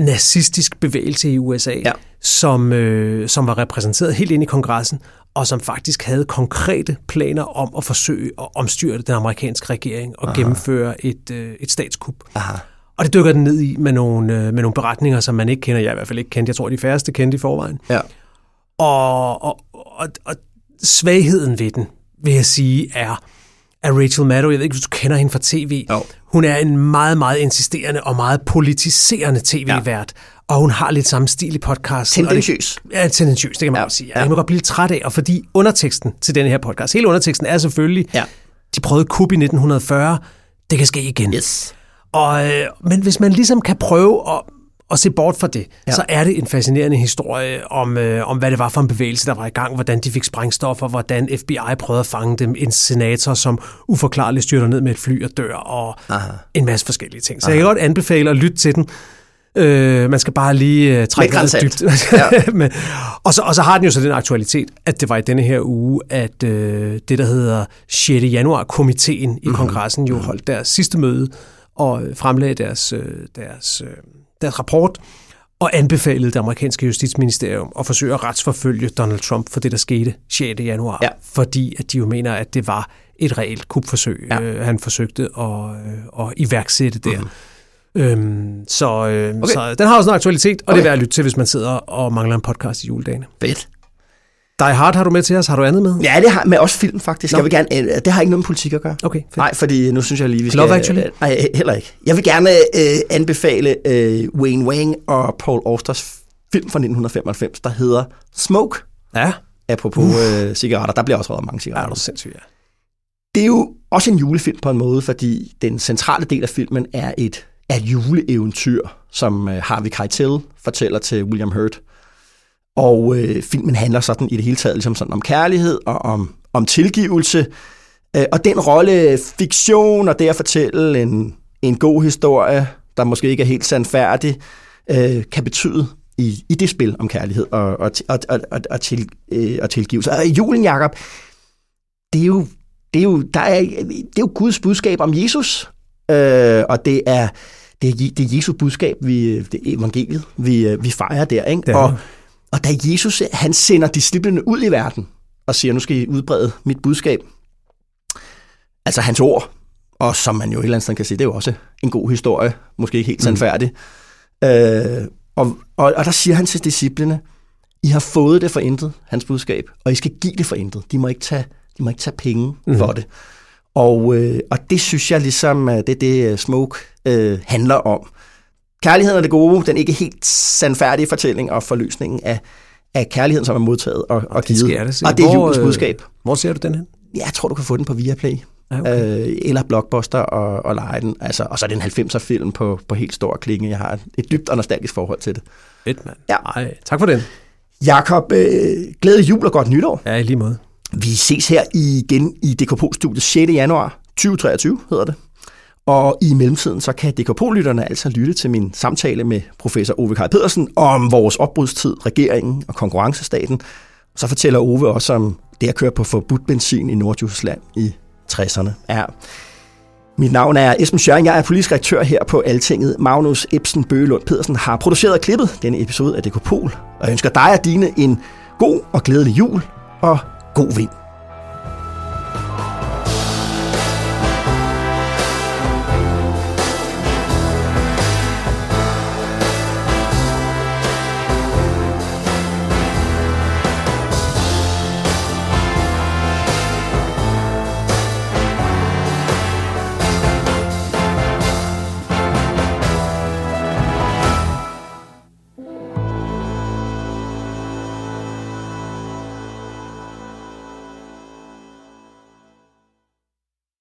nazistisk bevægelse i USA, Ja. som, øh, som var repræsenteret helt ind i kongressen, og som faktisk havde konkrete planer om at forsøge at omstyrte den amerikanske regering og Aha. gennemføre et, øh, et statskup. Aha. Og det dykker den ned i med nogle, øh, med nogle beretninger, som man ikke kender. Jeg i hvert fald ikke kendte. Jeg tror, de færreste kendte i forvejen. Ja. Og, og, og, og svagheden ved den, vil jeg sige, er, at Rachel Maddow, jeg ved ikke, hvis du kender hende fra tv, Jo. hun er en meget, meget insisterende og meget politiserende tv-vært, ja. og hun har lidt samme stil i podcasten. Tendentiøs. Ja, tendentiøs, det kan man Ja, ja. sige. ja. Jeg må godt blive lidt træt af, og fordi underteksten til denne her podcast, hele underteksten er selvfølgelig, Ja. de prøvede kup i 1940, det kan ske igen. Yes. Og, øh, men hvis man ligesom kan prøve at, at se bort fra det, ja. så er det en fascinerende historie om, øh, om, hvad det var for en bevægelse, der var i gang, hvordan de fik sprængstoffer, hvordan FBI prøvede at fange dem, en senator, som uforklarligt styrter ned med et fly og dør, og Aha. en masse forskellige ting. Så Aha. jeg kan godt anbefale at lytte til den. Øh, man skal bare lige øh, trække grænsalt. dybt. Ja. Men, og, så, og så har den jo så den aktualitet, at det var i denne her uge, at øh, det, der hedder 6. januar-komiteen Mhm. i kongressen jo holdt deres sidste møde og fremlagde deres, øh, deres, øh, deres rapport og anbefalede det amerikanske justitsministerium at forsøge at retsforfølge Donald Trump for det, der skete 6. januar, Ja. fordi at de jo mener, at det var et reelt kupforsøg, Ja. øh, han forsøgte at, øh, at iværksætte der. Mm. Øhm, så, øh, Okay. så den har også en aktualitet, og okay. det er værd at lytte til, hvis man sidder og mangler en podcast i juledagene. Fedt. Die Hard har du med til os. Har du andet med? Ja, det har med også film faktisk. Nå. Jeg vil gerne, øh, det har ikke noget med politik at gøre. Okay, fedt. Nej, fordi nu synes jeg lige, vi skal... Love Actually? øh, Nej, heller ikke. Jeg vil gerne øh, anbefale øh, Wayne Wang og Paul Austers film fra 1995, der hedder Smoke. Ja, Apropos øh, cigaretter. Der bliver også røget mange ja cigaretter. du er sindssygt, ja. Det er jo også en julefilm på en måde, fordi den centrale del af filmen er et, er et juleeventyr, som øh, Harvey Keitel fortæller til William Hurt. Og øh, filmen handler sådan i det hele taget ligesom sådan om kærlighed og om, om tilgivelse. Øh, og den rolle fiktion og det at fortælle en, en god historie, der måske ikke er helt sandfærdig, øh, kan betyde i, i det spil om kærlighed og, og, og, og, og, til, øh, og tilgivelse. Og julen, Jacob, det er jo, det er jo, der er, det er jo Guds budskab om Jesus, øh, og det er, det, er, det er Jesu budskab, vi, det er evangeliet, vi, øh, vi fejrer der. Ikke? Er Og. Og da Jesus han sender disciplene ud i verden og siger, nu skal I udbrede mit budskab, altså hans ord, og som man jo et eller andet sted kan sige, det er jo også en god historie, måske ikke helt sandfærdig. Mm. Øh, og, og, og der siger han til disciplene, I har fået det for intet, hans budskab, og I skal give det for intet. De må ikke tage, de må ikke tage penge mm. for det. Og, øh, og det synes jeg ligesom, det er det øh, Smoke øh, handler om. Kærligheden er det gode, den ikke helt sandfærdige fortælling og forløsningen af, af kærligheden, som er modtaget og, og givet. da se. og det er Hvor, julens øh, budskab. Hvor ser du den hen? Ja, jeg tror, du kan få den på Viaplay. Okay. Øh, eller Blockbuster og, og lege den. Altså, og så er det en 90'er film på, på helt stor klinge. Jeg har et, et dybt og nostalgisk forhold til det. Fedt, mand. Ja. Ej, tak for den. Jakob, øh, glædelig jul og godt nytår. Ja, i lige måde. Vi ses her igen i DKP-studiet 6. januar 2023, hedder det. Og i mellemtiden, så kan DKP-lytterne altså lytte til min samtale med professor Ove Kaj Pedersen om vores opbrudstid, regeringen og konkurrencestaten. Så fortæller Ove også om det at køre på forbudt benzin i Nordjylland i 60'erne. Ja. Mit navn er Esben Schøring, jeg er politisk redaktør her på Altinget. Magnus Ebsen Bøgelund Pedersen har produceret og klippet denne episode af Dekopol, og jeg ønsker dig og dine en god og glædelig jul og god vind.